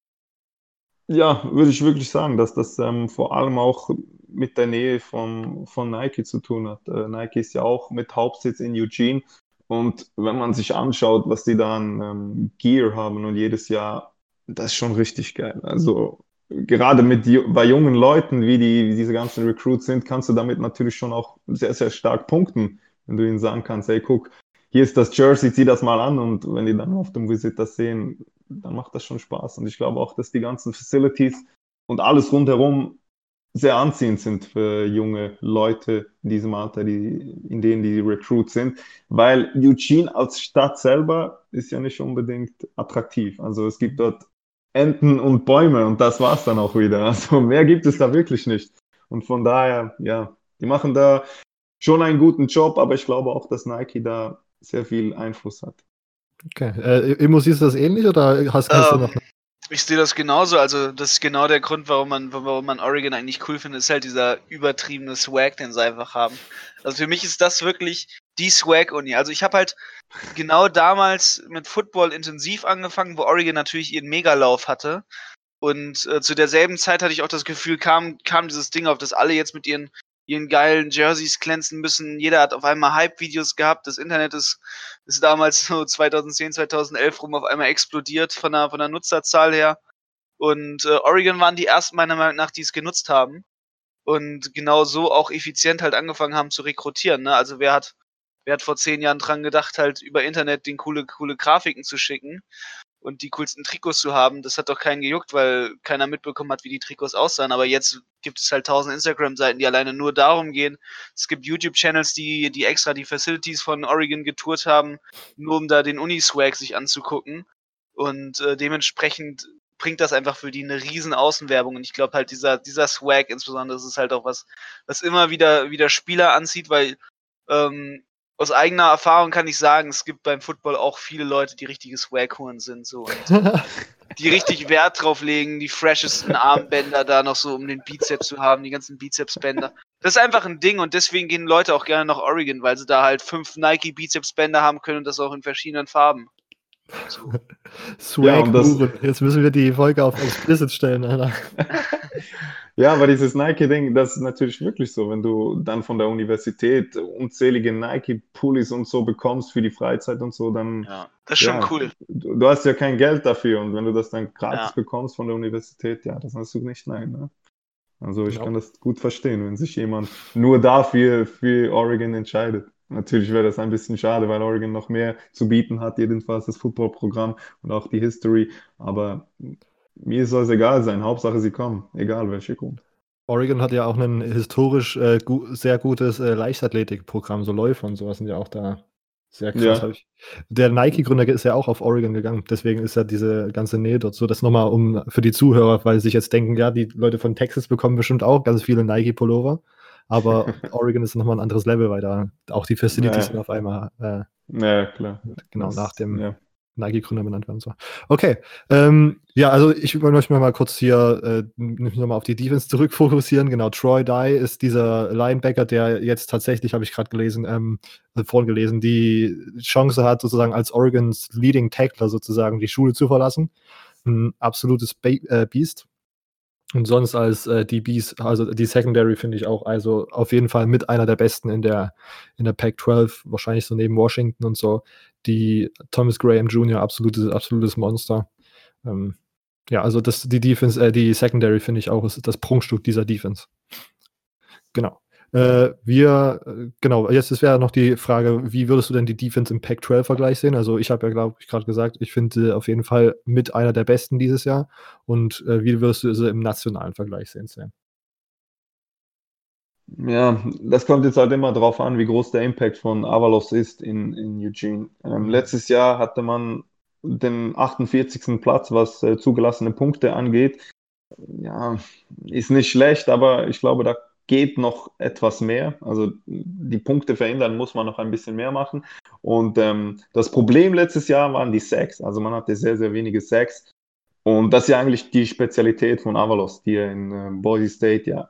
C: Ja, würde ich wirklich sagen, dass das ähm, vor allem auch mit der Nähe von, von Nike zu tun hat. Äh, Nike ist ja auch mit Hauptsitz in Eugene. Und wenn man sich anschaut, was die da an ähm, Gear haben und jedes Jahr, das ist schon richtig geil. Also gerade mit bei jungen Leuten, wie, die, wie diese ganzen Recruits sind, kannst du damit natürlich schon auch sehr, sehr stark punkten, wenn du ihnen sagen kannst, hey, guck, hier ist das Jersey, zieh das mal an und wenn die dann auf dem Visit das sehen, dann macht das schon Spaß. Und ich glaube auch, dass die ganzen Facilities und alles rundherum sehr anziehend sind für junge Leute in diesem Alter, die, in denen die Recruits sind, weil Eugene als Stadt selber ist ja nicht unbedingt attraktiv. Also es gibt dort Enten und Bäume und das war's dann auch wieder. Also mehr gibt es da wirklich nicht. Und von daher, ja, die machen da schon einen guten Job, aber ich glaube auch, dass Nike da sehr viel Einfluss hat.
A: Okay. Äh, Immo, siehst du das ähnlich oder hast, hast
B: Ähm,
A: du noch
B: Ich sehe das genauso. Also, das ist genau der Grund, warum man, warum man Oregon eigentlich cool findet, ist halt dieser übertriebene Swag, den sie einfach haben. Also für mich ist das wirklich die Swag-Uni. Also ich habe halt genau damals mit Football intensiv angefangen, wo Oregon natürlich ihren Megalauf hatte. Und äh, zu derselben Zeit hatte ich auch das Gefühl, kam, kam dieses Ding auf, dass alle jetzt mit ihren, ihren geilen Jerseys glänzen müssen. Jeder hat auf einmal Hype-Videos gehabt. Das Internet ist, ist damals so 2010, 2011 rum auf einmal explodiert von der, von der Nutzerzahl her. Und äh, Oregon waren die ersten meiner Meinung nach, die es genutzt haben. Und genau so auch effizient halt angefangen haben zu rekrutieren. Ne? Also wer hat, wer hat vor zehn Jahren dran gedacht, halt über Internet den coole, coole Grafiken zu schicken und die coolsten Trikots zu haben? Das hat doch keinen gejuckt, weil keiner mitbekommen hat, wie die Trikots aussahen. Aber jetzt gibt es halt tausend Instagram-Seiten, die alleine nur darum gehen. Es gibt YouTube-Channels, die, die extra die Facilities von Oregon getourt haben, nur um da den Uni-Swag sich anzugucken. Und äh, dementsprechend bringt das einfach für die eine riesen Außenwerbung. Und ich glaube halt, dieser, dieser Swag insbesondere, das ist halt auch was, was immer wieder, wieder Spieler anzieht, weil ähm, aus eigener Erfahrung kann ich sagen, es gibt beim Football auch viele Leute, die richtige Swag-Huren sind, so. Und [laughs] die richtig Wert drauf legen, die freshesten Armbänder da noch so, um den Bizeps zu haben, die ganzen Bizepsbänder. Das ist einfach ein Ding und deswegen gehen Leute auch gerne nach Oregon, weil sie da halt fünf Nike Bizepsbänder haben können und das auch in verschiedenen Farben. So. [laughs]
A: Swag
C: Ja.
A: Jetzt müssen wir die Folge auf explicit stellen, Alter. [laughs]
C: Ja, aber dieses Nike-Ding, das ist natürlich wirklich so, wenn du dann von der Universität unzählige Nike-Pullis und so bekommst für die Freizeit und so, dann
B: Ja, das ist schon
C: Ja.
B: cool.
C: du, du hast ja kein Geld dafür und wenn du das dann gratis
B: Ja.
C: bekommst von der Universität, ja, das hast du nicht, nein. Ne? Also ich
A: Ja.
C: kann das gut verstehen, wenn sich jemand nur dafür für Oregon entscheidet. Natürlich wäre das ein bisschen schade, weil Oregon noch mehr zu bieten hat, jedenfalls das Footballprogramm und auch die History, aber mir soll es egal sein, Hauptsache sie kommen, egal welche Grund.
A: Oregon hat ja auch ein historisch äh, gu sehr gutes äh, Leichtathletikprogramm, so Läufer und sowas sind ja auch da sehr krass.
C: Ja.
A: der Nike-Gründer ist ja auch auf Oregon gegangen, deswegen ist ja diese ganze Nähe dort so. Das nochmal um für die Zuhörer, weil sie sich jetzt denken, ja, die Leute von Texas bekommen bestimmt auch ganz viele Nike-Pullover, aber [laughs] Oregon ist nochmal ein anderes Level, weil da auch die Facilities
C: Ja.
A: sind auf einmal äh,
C: Ja, klar.
A: genau
C: Das-
A: nach dem
C: Ja.
A: Nike-Gründer benannt werden. So. Okay, ähm, ja, also ich möchte mal kurz hier äh, nochmal auf die Defense zurückfokussieren. Genau, Troy Dye ist dieser Linebacker, der jetzt tatsächlich, habe ich gerade gelesen, ähm, äh, vorhin gelesen, die Chance hat, sozusagen als Oregons Leading Tackler sozusagen die Schule zu verlassen. Ein absolutes Be äh, Beast. Und sonst als äh, DBs, also die Secondary finde ich auch, also auf jeden Fall mit einer der besten in der, in der Pac-12, wahrscheinlich so neben Washington und so. Die Thomas Graham Jr., absolutes, absolutes Monster. Ähm, ja, also das, die Defense, äh, die Secondary finde ich auch, ist das Prunkstück dieser Defense. Genau. Äh, wir, äh, genau, jetzt wäre noch die Frage, wie würdest du denn die Defense im Pac-12-Vergleich sehen? Also ich habe ja, glaube ich, gerade gesagt, ich finde sie auf jeden Fall mit einer der besten dieses Jahr. Und äh, wie würdest du sie im nationalen Vergleich sehen, Sam?
C: Ja, das kommt jetzt halt immer darauf an, wie groß der Impact von Avalos ist in, in Eugene. Ähm, letztes Jahr hatte man den 48. Platz, was äh, zugelassene Punkte angeht. Ja, ist nicht schlecht, aber ich glaube, da geht noch etwas mehr. Also die Punkte verändern muss man noch ein bisschen mehr machen. Und ähm, das Problem letztes Jahr waren die Sacks. Also man hatte sehr, sehr wenige Sacks. Und das ist ja eigentlich die Spezialität von Avalos, die er in äh, Boise State ja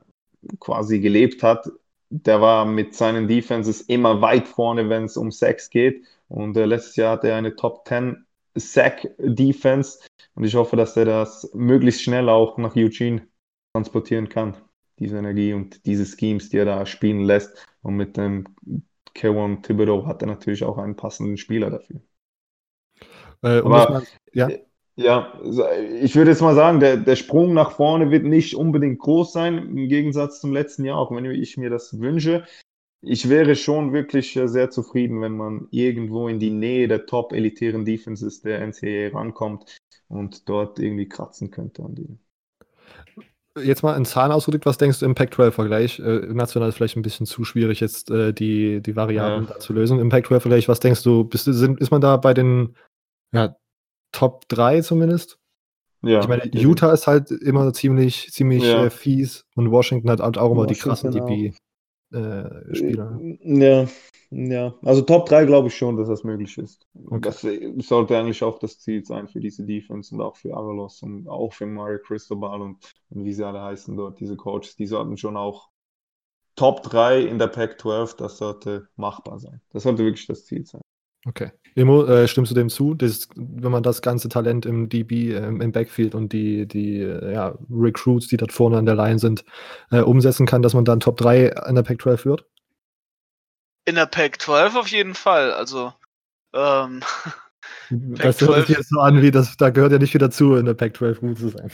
C: quasi gelebt hat. Der war mit seinen Defenses immer weit vorne, wenn es um Sacks geht. Und äh, letztes Jahr hatte er eine Top 10 Sack Defense. Und ich hoffe, dass er das möglichst schnell auch nach Eugene transportieren kann. Diese Energie und diese Schemes, die er da spielen lässt. Und mit dem Kevin Thibodeau hat er natürlich auch einen passenden Spieler dafür.
A: Äh,
C: Aber-
A: mal, ja,
C: Ja, ich würde jetzt mal sagen, der, der Sprung nach vorne wird nicht unbedingt groß sein, im Gegensatz zum letzten Jahr, auch wenn ich mir das wünsche. Ich wäre schon wirklich äh, sehr zufrieden, wenn man irgendwo in die Nähe der top-elitären Defenses der NCAA rankommt und dort irgendwie kratzen könnte an die.
A: jetzt mal in Zahlen ausgedrückt, was denkst du im Pac-12-Vergleich? Äh, national ist vielleicht ein bisschen zu schwierig, jetzt äh, die, die Variablen
C: Ja.
A: da zu lösen. Im Pac-12-Vergleich, was denkst du, bist, sind, ist man da bei den ja, Top 3 zumindest? Ja, ich meine, Utah ist halt immer ziemlich, ziemlich ja. äh, fies und Washington hat halt auch immer Washington die krassen DB-Spieler.
C: Äh, ja, ja. Also Top 3 glaube ich schon, dass das möglich ist. Okay. Das sollte eigentlich auch das Ziel sein für diese Defense und auch für Avalos und auch für Mario Cristobal und, und wie sie alle heißen dort, diese Coaches. Die sollten schon auch Top 3 in der Pac 12, das sollte machbar sein. Das sollte wirklich das Ziel sein.
A: Okay. Imo, äh, stimmst du dem zu, dass, wenn man das ganze Talent im DB, äh, im Backfield und die, die äh, ja, Recruits, die dort vorne an der Line sind, äh, umsetzen kann, dass man dann Top 3 in der Pac-12 führt?
B: In der Pac-12 auf jeden Fall. Also, ähm, [laughs]
A: das hört sich jetzt so an, wie das, da gehört ja nicht viel dazu, in der Pac-12 gut zu sein.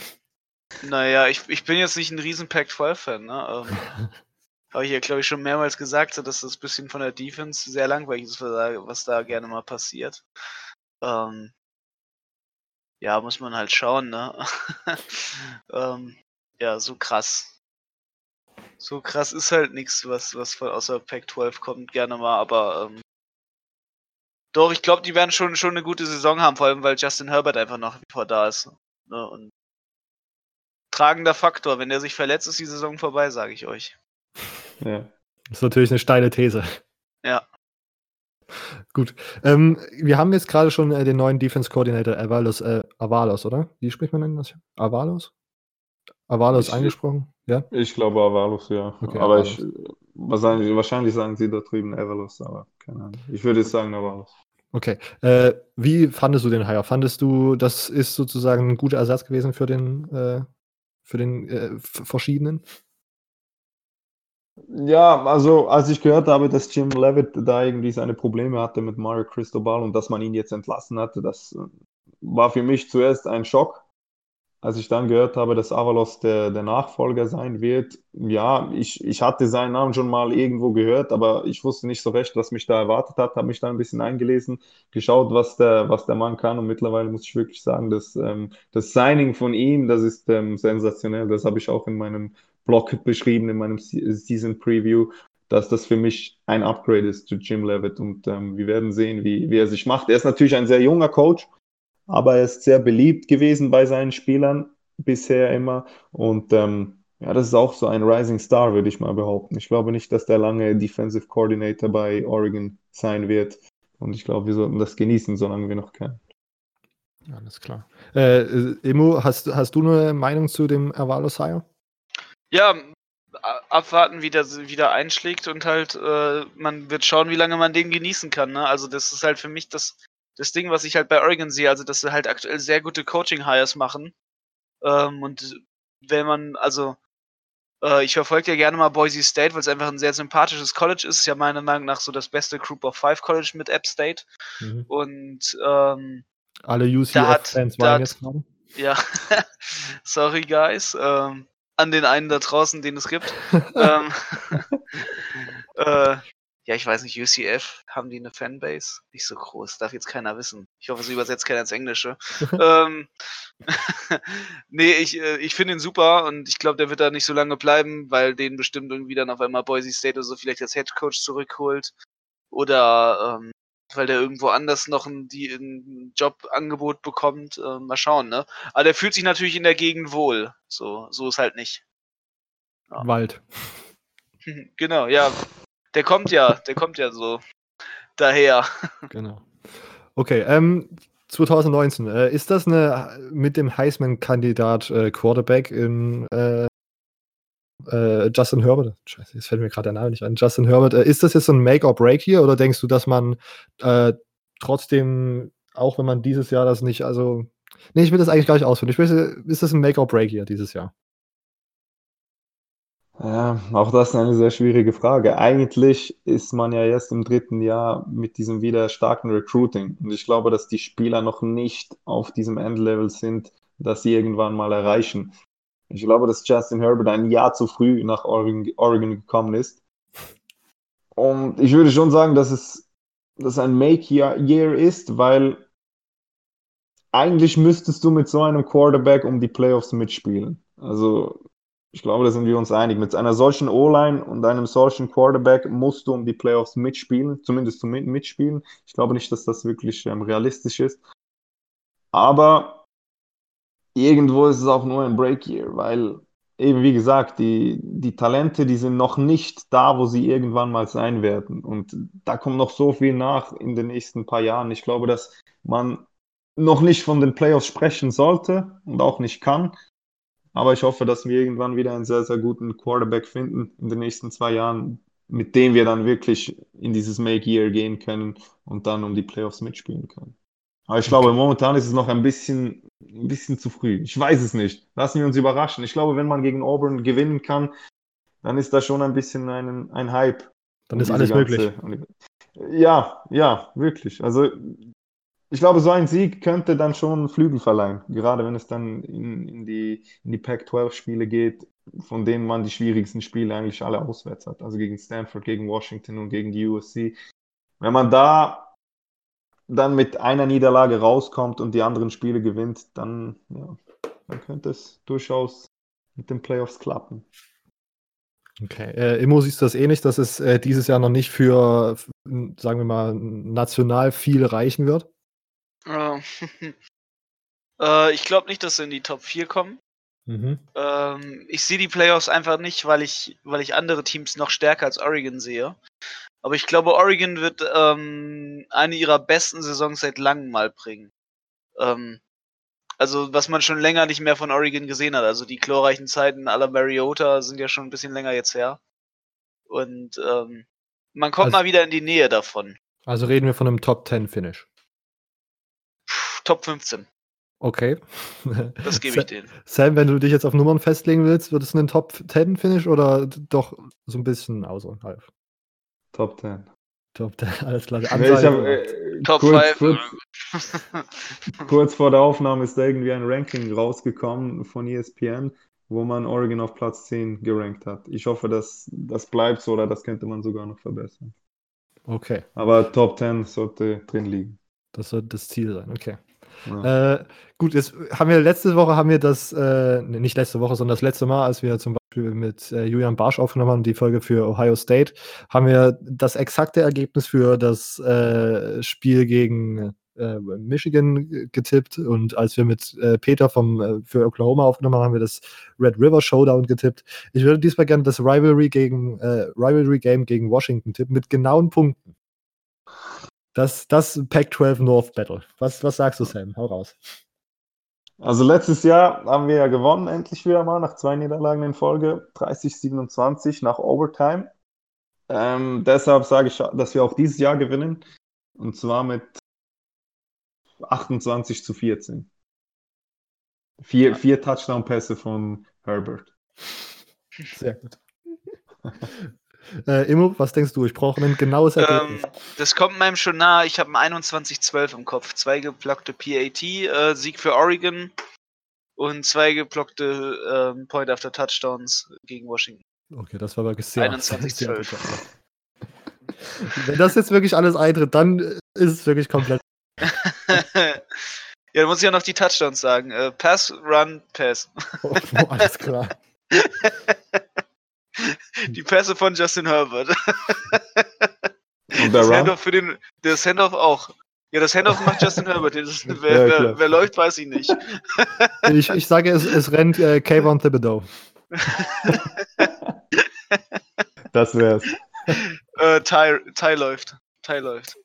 B: Naja, ich, ich bin jetzt nicht ein riesen Pac-12-Fan, ne? Ähm, [laughs] habe ich ja, glaube ich, schon mehrmals gesagt, dass das bisschen von der Defense sehr langweilig ist, was da, was da gerne mal passiert. Ähm, ja, muss man halt schauen, ne? [laughs] ähm, ja, so krass. So krass ist halt nichts, was, was von außer Pack 12 kommt, gerne mal, aber ähm, doch, ich glaube, die werden schon, schon eine gute Saison haben, vor allem weil Justin Herbert einfach noch wie vor da ist. Ne? Und tragender Faktor, wenn der sich verletzt, ist die Saison vorbei, sage ich euch.
A: Ja. Das ist natürlich eine steile These.
B: Ja.
A: Gut. Ähm, wir haben jetzt gerade schon äh, den neuen Defense Coordinator Avalos, äh, Avalos, oder? Wie spricht man denn das? Avalos? Avalos ich, angesprochen? Ja?
C: Ich glaube Avalos, ja. Okay, aber Avalos. ich wahrscheinlich, wahrscheinlich sagen sie da drüben Avalos, aber keine Ahnung. Ich würde jetzt sagen Avalos.
A: Okay. Äh, wie fandest du den Hire? Fandest du, das ist sozusagen ein guter Ersatz gewesen für den, äh, für den äh, verschiedenen?
C: Ja, also als ich gehört habe, dass Jim Levitt da irgendwie seine Probleme hatte mit Mario Cristobal und dass man ihn jetzt entlassen hatte, das äh, war für mich zuerst ein Schock. Als ich dann gehört habe, dass Avalos der, der Nachfolger sein wird, ja, ich, ich hatte seinen Namen schon mal irgendwo gehört, aber ich wusste nicht so recht, was mich da erwartet hat, habe mich da ein bisschen eingelesen, geschaut, was der, was der Mann kann und mittlerweile muss ich wirklich sagen, dass ähm, das Signing von ihm, das ist ähm, sensationell, das habe ich auch in meinem Blog beschrieben, in meinem Season Preview, dass das für mich ein Upgrade ist zu Jim Levitt und ähm, wir werden sehen, wie, wie er sich macht. Er ist natürlich ein sehr junger Coach, aber er ist sehr beliebt gewesen bei seinen Spielern bisher immer. Und ähm, ja, das ist auch so ein Rising Star, würde ich mal behaupten. Ich glaube nicht, dass der lange Defensive Coordinator bei Oregon sein wird. Und ich glaube, wir sollten das genießen, solange wir noch können.
A: Alles klar. Äh, Emo, hast, hast du eine Meinung zu dem Avalos Hire?
B: Ja, abwarten, wie der wieder einschlägt und halt, äh, man wird schauen, wie lange man den genießen kann. Ne? Also das ist halt für mich das das Ding, was ich halt bei Oregon sehe, also dass sie halt aktuell sehr gute Coaching-Hires machen. Ähm, und wenn man, also, äh, ich verfolge ja gerne mal Boise State, weil es einfach ein sehr sympathisches College ist. Ist ja meiner Meinung nach so das beste Group of Five College mit App State. Mhm. Und ähm,
A: alle UCF-Fans waren jetzt gerade.
B: Ja, [laughs] sorry guys. Ähm, an den einen da draußen, den es gibt. [laughs] ähm, [laughs] äh, ja, ich weiß nicht, UCF, haben die eine Fanbase? Nicht so groß, darf jetzt keiner wissen. Ich hoffe, sie übersetzt keiner ins Englische. [laughs] ähm, nee, ich, äh, ich finde ihn super und ich glaube, der wird da nicht so lange bleiben, weil den bestimmt irgendwie dann auf einmal Boise State oder so vielleicht als Head Coach zurückholt. Oder ähm, weil der irgendwo anders noch ein, die, ein Jobangebot bekommt. Äh, mal schauen, ne? Aber der fühlt sich natürlich in der Gegend wohl. So, so ist halt nicht.
A: Ja. Wald. [laughs]
B: genau, ja. Der kommt ja, der kommt ja so daher. [laughs]
A: Genau. Okay, ähm, 2019, äh, ist das eine mit dem Heisman-Kandidat äh, Quarterback in äh, äh, Justin Herbert? Scheiße, jetzt fällt mir gerade der Name nicht an. Justin Herbert, äh, ist das jetzt so ein Make or Break hier oder denkst du, dass man äh, trotzdem, auch wenn man dieses Jahr das nicht, also, nee, ich will das eigentlich gar nicht ausführen. Ich will, ist das ein Make or Break hier dieses Jahr?
C: Ja, auch das ist eine sehr schwierige Frage. Eigentlich ist man ja jetzt im dritten Jahr mit diesem wieder starken Recruiting. Und ich glaube, dass die Spieler noch nicht auf diesem Endlevel sind, das sie irgendwann mal erreichen. Ich glaube, dass Justin Herbert ein Jahr zu früh nach Oregon, gekommen ist. Und ich würde schon sagen, dass es dass ein Make-Year ist, weil eigentlich müsstest du mit so einem Quarterback um die Playoffs mitspielen. Also ich glaube, da sind wir uns einig. Mit einer solchen O-Line und einem solchen Quarterback musst du um die Playoffs mitspielen, zumindest zum mitspielen. Ich glaube nicht, dass das wirklich ähm, realistisch ist. Aber irgendwo ist es auch nur ein Break-Year, weil eben wie gesagt, die, die Talente, die sind noch nicht da, wo sie irgendwann mal sein werden. Und da kommt noch so viel nach in den nächsten paar Jahren. Ich glaube, dass man noch nicht von den Playoffs sprechen sollte und auch nicht kann. Aber ich hoffe, dass wir irgendwann wieder einen sehr, sehr guten Quarterback finden in den nächsten zwei Jahren, mit dem wir dann wirklich in dieses Make-Year gehen können und dann um die Playoffs mitspielen können. Aber ich glaube, momentan ist es noch ein bisschen, ein bisschen zu früh. Ich weiß es nicht. Lassen wir uns überraschen. Ich glaube, wenn man gegen Auburn gewinnen kann, dann ist das schon ein bisschen ein, ein Hype.
A: Dann ist alles möglich.
C: Ja, ja, wirklich. Also ich glaube, so ein Sieg könnte dann schon Flügel verleihen, gerade wenn es dann in, in die, in die Pac-12-Spiele geht, von denen man die schwierigsten Spiele eigentlich alle auswärts hat. Also gegen Stanford, gegen Washington und gegen die USC. Wenn man da dann mit einer Niederlage rauskommt und die anderen Spiele gewinnt, dann, ja, dann könnte es durchaus mit den Playoffs klappen.
A: Okay. Äh, Immo siehst du das ähnlich, dass es äh, dieses Jahr noch nicht für, sagen wir mal, national viel reichen wird?
B: Äh, [laughs] äh, ich glaube nicht, dass sie in die Top 4 kommen. Mhm. Ähm, ich sehe die Playoffs einfach nicht, weil ich, weil ich andere Teams noch stärker als Oregon sehe. Aber ich glaube, Oregon wird ähm, eine ihrer besten Saisons seit langem mal bringen. Ähm, also, was man schon länger nicht mehr von Oregon gesehen hat. Also, die glorreichen Zeiten aller Mariota sind ja schon ein bisschen länger jetzt her. Und ähm, man kommt also, mal wieder in die Nähe davon.
A: Also reden wir von einem Top 10 Finish.
B: Top 15.
A: Okay.
B: Das gebe [laughs] ich denen.
A: Sam, wenn du dich jetzt auf Nummern festlegen willst, wird es ein Top 10 Finish oder doch so ein bisschen außerhalb?
C: Top 10.
A: Top 10, [laughs] alles klar.
C: Nee, hab, äh, Top kurz, 5. Kurz, [laughs] kurz, vor der Aufnahme ist da irgendwie ein Ranking rausgekommen von ESPN, wo man Oregon auf Platz 10 gerankt hat. Ich hoffe, dass das bleibt so oder das könnte man sogar noch verbessern.
A: Okay.
C: Aber Top 10 sollte drin liegen.
A: Das sollte das Ziel sein, okay. Ja. Äh, gut, jetzt haben wir letzte Woche haben wir das, äh, nicht letzte Woche, sondern das letzte Mal, als wir zum Beispiel mit äh, Julian Barsch aufgenommen haben, die Folge für Ohio State, haben wir das exakte Ergebnis für das äh, Spiel gegen äh, Michigan getippt und als wir mit äh, Peter vom, für Oklahoma aufgenommen haben, haben wir das Red River Showdown getippt. Ich würde diesmal gerne das Rivalry gegen Rivalry Game gegen Washington tippen mit genauen Punkten. Das, das Pac-12 North Battle. Was, was sagst du, Sam? Hau raus.
C: Also letztes Jahr haben wir ja gewonnen, endlich wieder mal, nach zwei Niederlagen in Folge, 30-27 nach Overtime. Ähm, deshalb sage ich, dass wir auch dieses Jahr gewinnen. Und zwar mit 28 zu 14. Vier, vier Touchdown-Pässe von Herbert.
A: Sehr gut. [laughs] Äh, Immo, was denkst du? Ich brauche ein genaues Ergebnis.
B: Ähm, das kommt meinem schon nah. Ich habe ein 21-12 im Kopf. Zwei geblockte PAT, äh, Sieg für Oregon und zwei geblockte äh, Point after Touchdowns gegen Washington.
A: Okay, das war aber sehr [laughs] 21-12. Wenn das jetzt wirklich alles eintritt, dann ist es wirklich komplett. [laughs]
B: ja, dann muss ich ja noch die Touchdowns sagen. Äh, Pass, Run, Pass.
A: oh, alles klar. [laughs]
B: Die Pässe von Justin Herbert. [laughs] Und der das Handoff für den, das Handoff auch. Ja, das Handoff macht Justin Herbert. Das, [laughs] wer, ja, wer, wer, läuft, weiß ich nicht.
A: ich, ich sage, es, es rennt äh, Kayvon Thibodeau. [laughs]
C: das wär's.
B: Äh, Ty, Ty läuft. Ty läuft.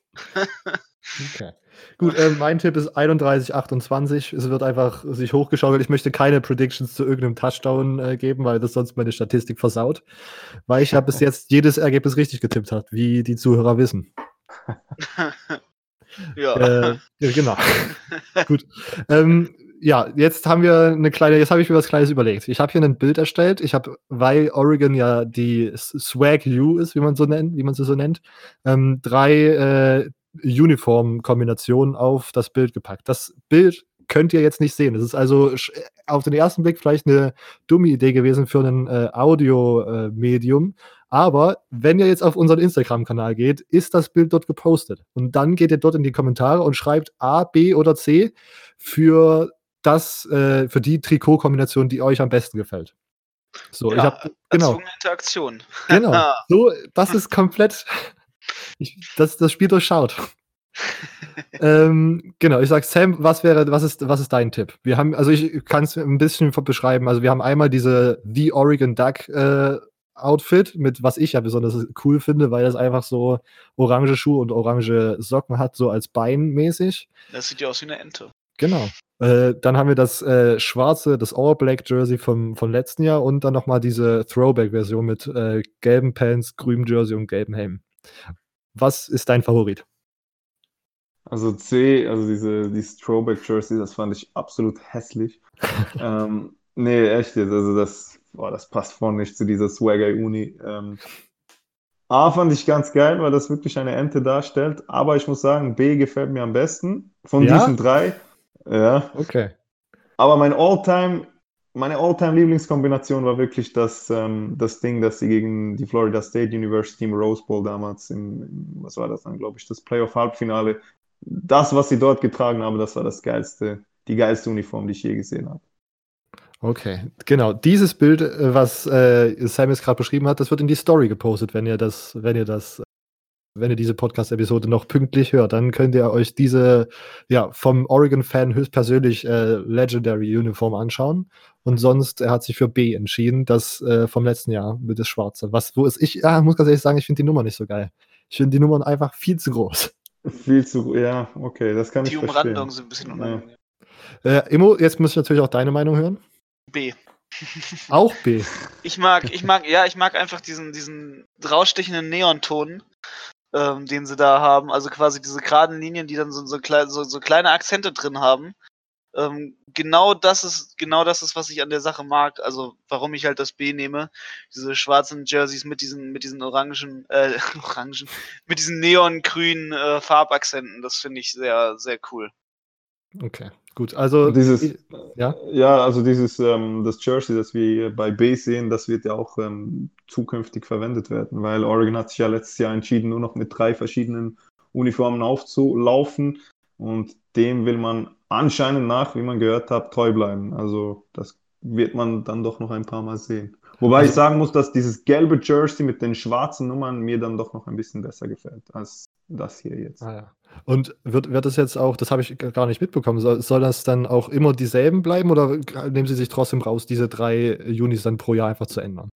A: okay. Gut, äh, mein Tipp ist 31, 28. Es wird einfach sich hochgeschaukelt. Ich möchte keine Predictions zu irgendeinem Touchdown äh, geben, weil das sonst meine Statistik versaut. Weil ich ja bis jetzt jedes Ergebnis richtig getippt habe, wie die Zuhörer wissen. [laughs] ja. Äh. Genau. [laughs] Gut. Ähm, ja, jetzt haben wir eine kleine, jetzt habe ich mir was Kleines überlegt. Ich habe hier ein Bild erstellt. Ich habe, weil Oregon ja die Swag U ist, wie man so nennt, wie man sie so nennt, ähm, drei äh, Uniform-Kombination auf das Bild gepackt. Das Bild könnt ihr jetzt nicht sehen. Das ist also auf den ersten Blick vielleicht eine dumme Idee gewesen für ein äh, Audio-Medium. Äh, Aber wenn ihr jetzt auf unseren Instagram-Kanal geht, ist das Bild dort gepostet. Und dann geht ihr dort in die Kommentare und schreibt A, B oder C für das, äh, für die Trikot-Kombination, die euch am besten gefällt. So, ja, ich habe genau.
B: Interaktion.
A: Genau. [laughs] So, das ist komplett ich, das, das Spiel durchschaut. [laughs] ähm, genau, ich sag Sam, was wäre, was ist, was ist dein Tipp? Wir haben, also ich kann es ein bisschen beschreiben. Also wir haben einmal diese The Oregon Duck äh, Outfit mit, was ich ja besonders cool finde, weil das einfach so orange Schuhe und orange Socken hat, so als Bein mäßig.
B: Das sieht ja aus wie eine Ente.
A: Genau. Äh, dann haben wir das äh, schwarze, das All Black Jersey vom, vom letzten Jahr und dann nochmal diese Throwback-Version mit äh, gelben Pants, grünem Jersey und gelbem Helm. Was ist dein Favorit?
C: Also C, also diese, dieses Throwback Jersey, das fand ich absolut hässlich. [laughs] ähm, nee, echt jetzt, also das, boah, das passt vorne nicht zu dieser Swagger Uni. Ähm, A fand ich ganz geil, weil das wirklich eine Ente darstellt, aber ich muss sagen, B gefällt mir am besten von
A: Ja?
C: diesen drei. Ja.
A: Okay.
C: Aber mein Alltime, meine Alltime-Lieblingskombination war wirklich das, ähm, das Ding, das sie gegen die Florida State University im Rose Bowl damals im, was war das dann, glaube ich, das Playoff-Halbfinale. Das, was sie dort getragen haben, das war das geilste, die geilste Uniform, die ich je gesehen habe.
A: Okay, genau. Dieses Bild, äh, was äh, jetzt gerade beschrieben hat, das wird in die Story gepostet, wenn ihr das, wenn ihr das, wenn ihr diese Podcast-Episode noch pünktlich hört, dann könnt ihr euch diese, ja, vom Oregon-Fan höchstpersönlich äh, Legendary Uniform anschauen. Und sonst, er hat sich für B entschieden, das äh, vom letzten Jahr mit das Schwarze. Was, wo ist ich, ja, muss ganz ehrlich sagen, ich finde die Nummer nicht so geil. Ich finde die Nummern einfach viel zu groß.
C: Viel zu, ja, okay, das kann
B: Die
C: ich
B: Umrandungen
C: verstehen.
B: sind ein bisschen
C: Ja.
B: unangenehm.
A: Äh, Immo, jetzt muss ich natürlich auch deine Meinung hören.
B: B. [laughs]
A: Auch B.
B: Ich mag, ich mag, ja, ich mag einfach diesen, diesen rausstechenden Neonton, ähm, den sie da haben. Also quasi diese geraden Linien, die dann so, so, klei so, so kleine Akzente drin haben. Ähm, genau das ist, genau das ist, was ich an der Sache mag. Also warum ich halt das B nehme. Diese schwarzen Jerseys mit diesen, mit diesen orangen, äh, [laughs] orangen, mit diesen neongrünen äh, Farbakzenten. Das finde ich sehr, sehr cool.
A: Okay, gut. Also,
C: dieses,
A: ich- ja?
C: ja, also dieses, ähm, das Jersey, das wir bei B sehen, das wird ja auch ähm, zukünftig verwendet werden, weil Oregon hat sich ja letztes Jahr entschieden, nur noch mit drei verschiedenen Uniformen aufzulaufen und dem will man anscheinend nach, wie man gehört hat, treu bleiben. Also das wird man dann doch noch ein paar Mal sehen. Wobei ich
A: Also-
C: sagen muss, dass dieses gelbe Jersey mit den schwarzen Nummern mir dann doch noch ein bisschen besser gefällt als das hier jetzt.
A: Ah, ja. Und wird, wird das jetzt auch, das habe ich gar nicht mitbekommen, soll, soll das dann auch immer dieselben bleiben oder nehmen Sie sich trotzdem raus, diese drei Unis dann pro Jahr einfach zu ändern?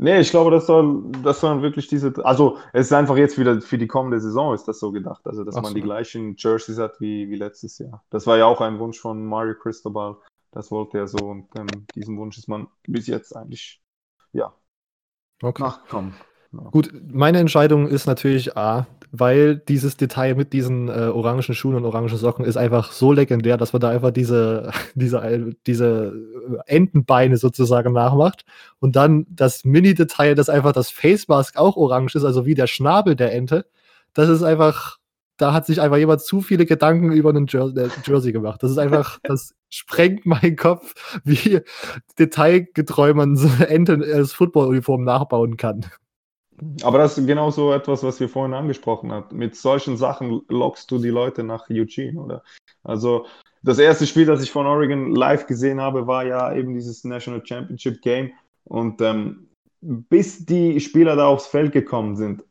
C: Nee, ich glaube, das soll, das sollen wirklich diese, also es ist einfach jetzt wieder für die kommende Saison ist das so gedacht, also dass
A: Ach
C: man
A: so.
C: die gleichen Jerseys hat wie, wie letztes Jahr. Das war ja auch ein Wunsch von Mario Cristobal, das wollte er so und ähm, diesem Wunsch ist man bis jetzt eigentlich, ja,
A: Okay.
C: nachgekommen.
A: Gut, meine Entscheidung ist natürlich A, weil dieses Detail mit diesen äh, orangen Schuhen und orangen Socken ist einfach so legendär, dass man da einfach diese, [laughs] diese, diese Entenbeine sozusagen nachmacht. Und dann das Mini-Detail, dass einfach das Face Mask auch orange ist, also wie der Schnabel der Ente. Das ist einfach, da hat sich einfach jemand zu viele Gedanken über einen Jer äh, Jersey gemacht. Das ist einfach, [laughs] das sprengt meinen Kopf, wie detailgetreu man so eine Ente als Football-Uniform nachbauen kann.
C: Aber das ist genau so etwas, was wir vorhin angesprochen haben. Mit solchen Sachen lockst du die Leute nach Eugene, oder? Also das erste Spiel, das ich von Oregon live gesehen habe, war ja eben dieses National Championship Game. Und ähm, bis die Spieler da aufs Feld gekommen sind,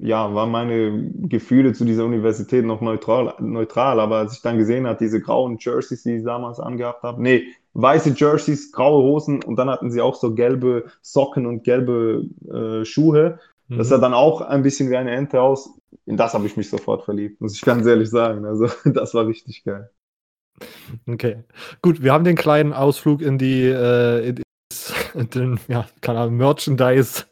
C: ja, waren meine Gefühle zu dieser Universität noch neutral, neutral. Aber als ich dann gesehen habe, diese grauen Jerseys, die sie damals angehabt haben, nee, weiße Jerseys, graue Hosen und dann hatten sie auch so gelbe Socken und gelbe äh, Schuhe. Das
A: Mhm.
C: sah dann auch ein bisschen wie eine Ente aus. In das habe ich mich sofort verliebt, muss ich ganz ehrlich sagen. Also, [laughs] das war richtig geil.
A: Okay, gut, wir haben den kleinen Ausflug in die, äh, in, in den, ja, keine Ahnung, Merchandise,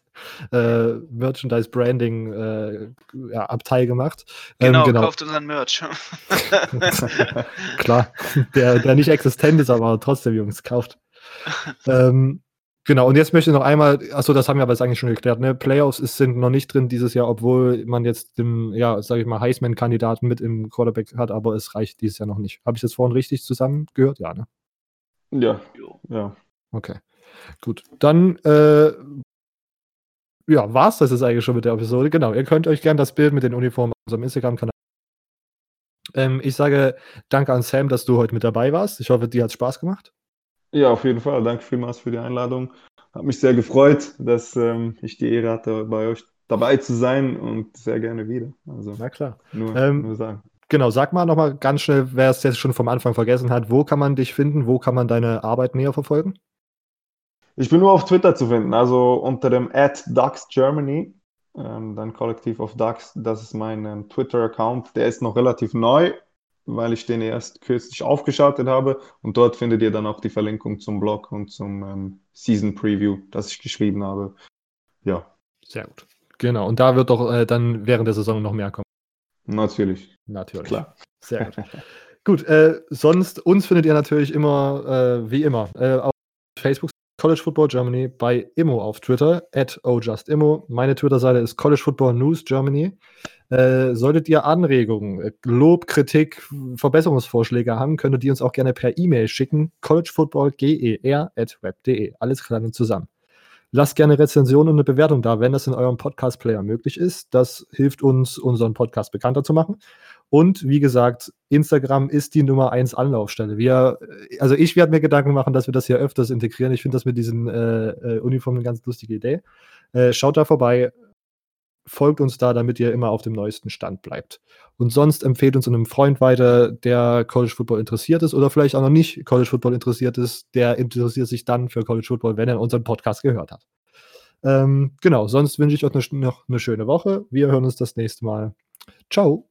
A: äh, Merchandise Branding äh, ja, Abteil gemacht. Ähm,
B: Genau,
A: genau,
B: kauft unseren Merch. [laughs]
A: klar, der, der nicht existent ist, aber trotzdem, Jungs, kauft. [laughs] ähm, genau, und jetzt möchte ich noch einmal, achso, das haben wir aber jetzt eigentlich schon geklärt, ne? Playoffs ist, sind noch nicht drin dieses Jahr, obwohl man jetzt den, ja, sag ich mal, Heisman-Kandidaten mit im Quarterback hat, aber es reicht dieses Jahr noch nicht. Habe ich das vorhin richtig zusammengehört? Ja, ne?
C: Ja, ja.
A: Okay, gut. Dann, äh, ja, war's das jetzt eigentlich schon mit der Episode. Genau, ihr könnt euch gerne das Bild mit den Uniformen auf unserem Instagram-Kanal. Ähm, ich sage danke an Sam, dass du heute mit dabei warst. Ich hoffe, dir hat Spaß gemacht.
C: Ja, auf jeden Fall. Danke vielmals für die Einladung. Hat mich sehr gefreut, dass ähm, ich die Ehre hatte, bei euch dabei zu sein und sehr gerne wieder.
A: Also, Na klar.
C: Nur, ähm, nur sagen.
A: Genau, sag mal nochmal ganz schnell, wer es jetzt schon vom Anfang vergessen hat, wo kann man dich finden, wo kann man deine Arbeit näher verfolgen?
C: Ich bin nur auf Twitter zu finden, also unter dem at DuxGermany, ähm, dann Kollektiv of Dux, das ist mein ähm, Twitter-Account, der ist noch relativ neu, weil ich den erst kürzlich aufgeschaltet habe und dort findet ihr dann auch die Verlinkung zum Blog und zum ähm, Season Preview, das ich geschrieben habe. Ja.
A: Sehr gut. Genau, und da wird doch äh, dann während der Saison noch mehr kommen.
C: Natürlich.
A: Natürlich. Klar. Sehr gut. [laughs] gut, äh, sonst uns findet ihr natürlich immer, äh, wie immer, äh, auf Facebook College Football Germany, bei Immo auf Twitter, at ojustimmo. Meine Twitter-Seite ist College Football News Germany. Äh, solltet ihr Anregungen, Lob, Kritik, Verbesserungsvorschläge haben, könntet ihr uns auch gerne per E-Mail schicken. collegefootballger.web.de. Alles klein und zusammen. Lasst gerne Rezensionen und eine Bewertung da, wenn das in eurem Podcast-Player möglich ist. Das hilft uns, unseren Podcast bekannter zu machen. Und wie gesagt, Instagram ist die Nummer 1 Anlaufstelle. Wir, also ich werde mir Gedanken machen, dass wir das hier öfters integrieren. Ich finde das mit diesen äh, äh, Uniformen eine ganz lustige Idee. Äh, schaut da vorbei, folgt uns da, damit ihr immer auf dem neuesten Stand bleibt. Und sonst empfehlt uns einem Freund weiter, der College Football interessiert ist oder vielleicht auch noch nicht College Football interessiert ist. Der interessiert sich dann für College Football, wenn er unseren Podcast gehört hat. Ähm, genau, sonst wünsche ich euch noch eine schöne Woche. Wir hören uns das nächste Mal. Ciao.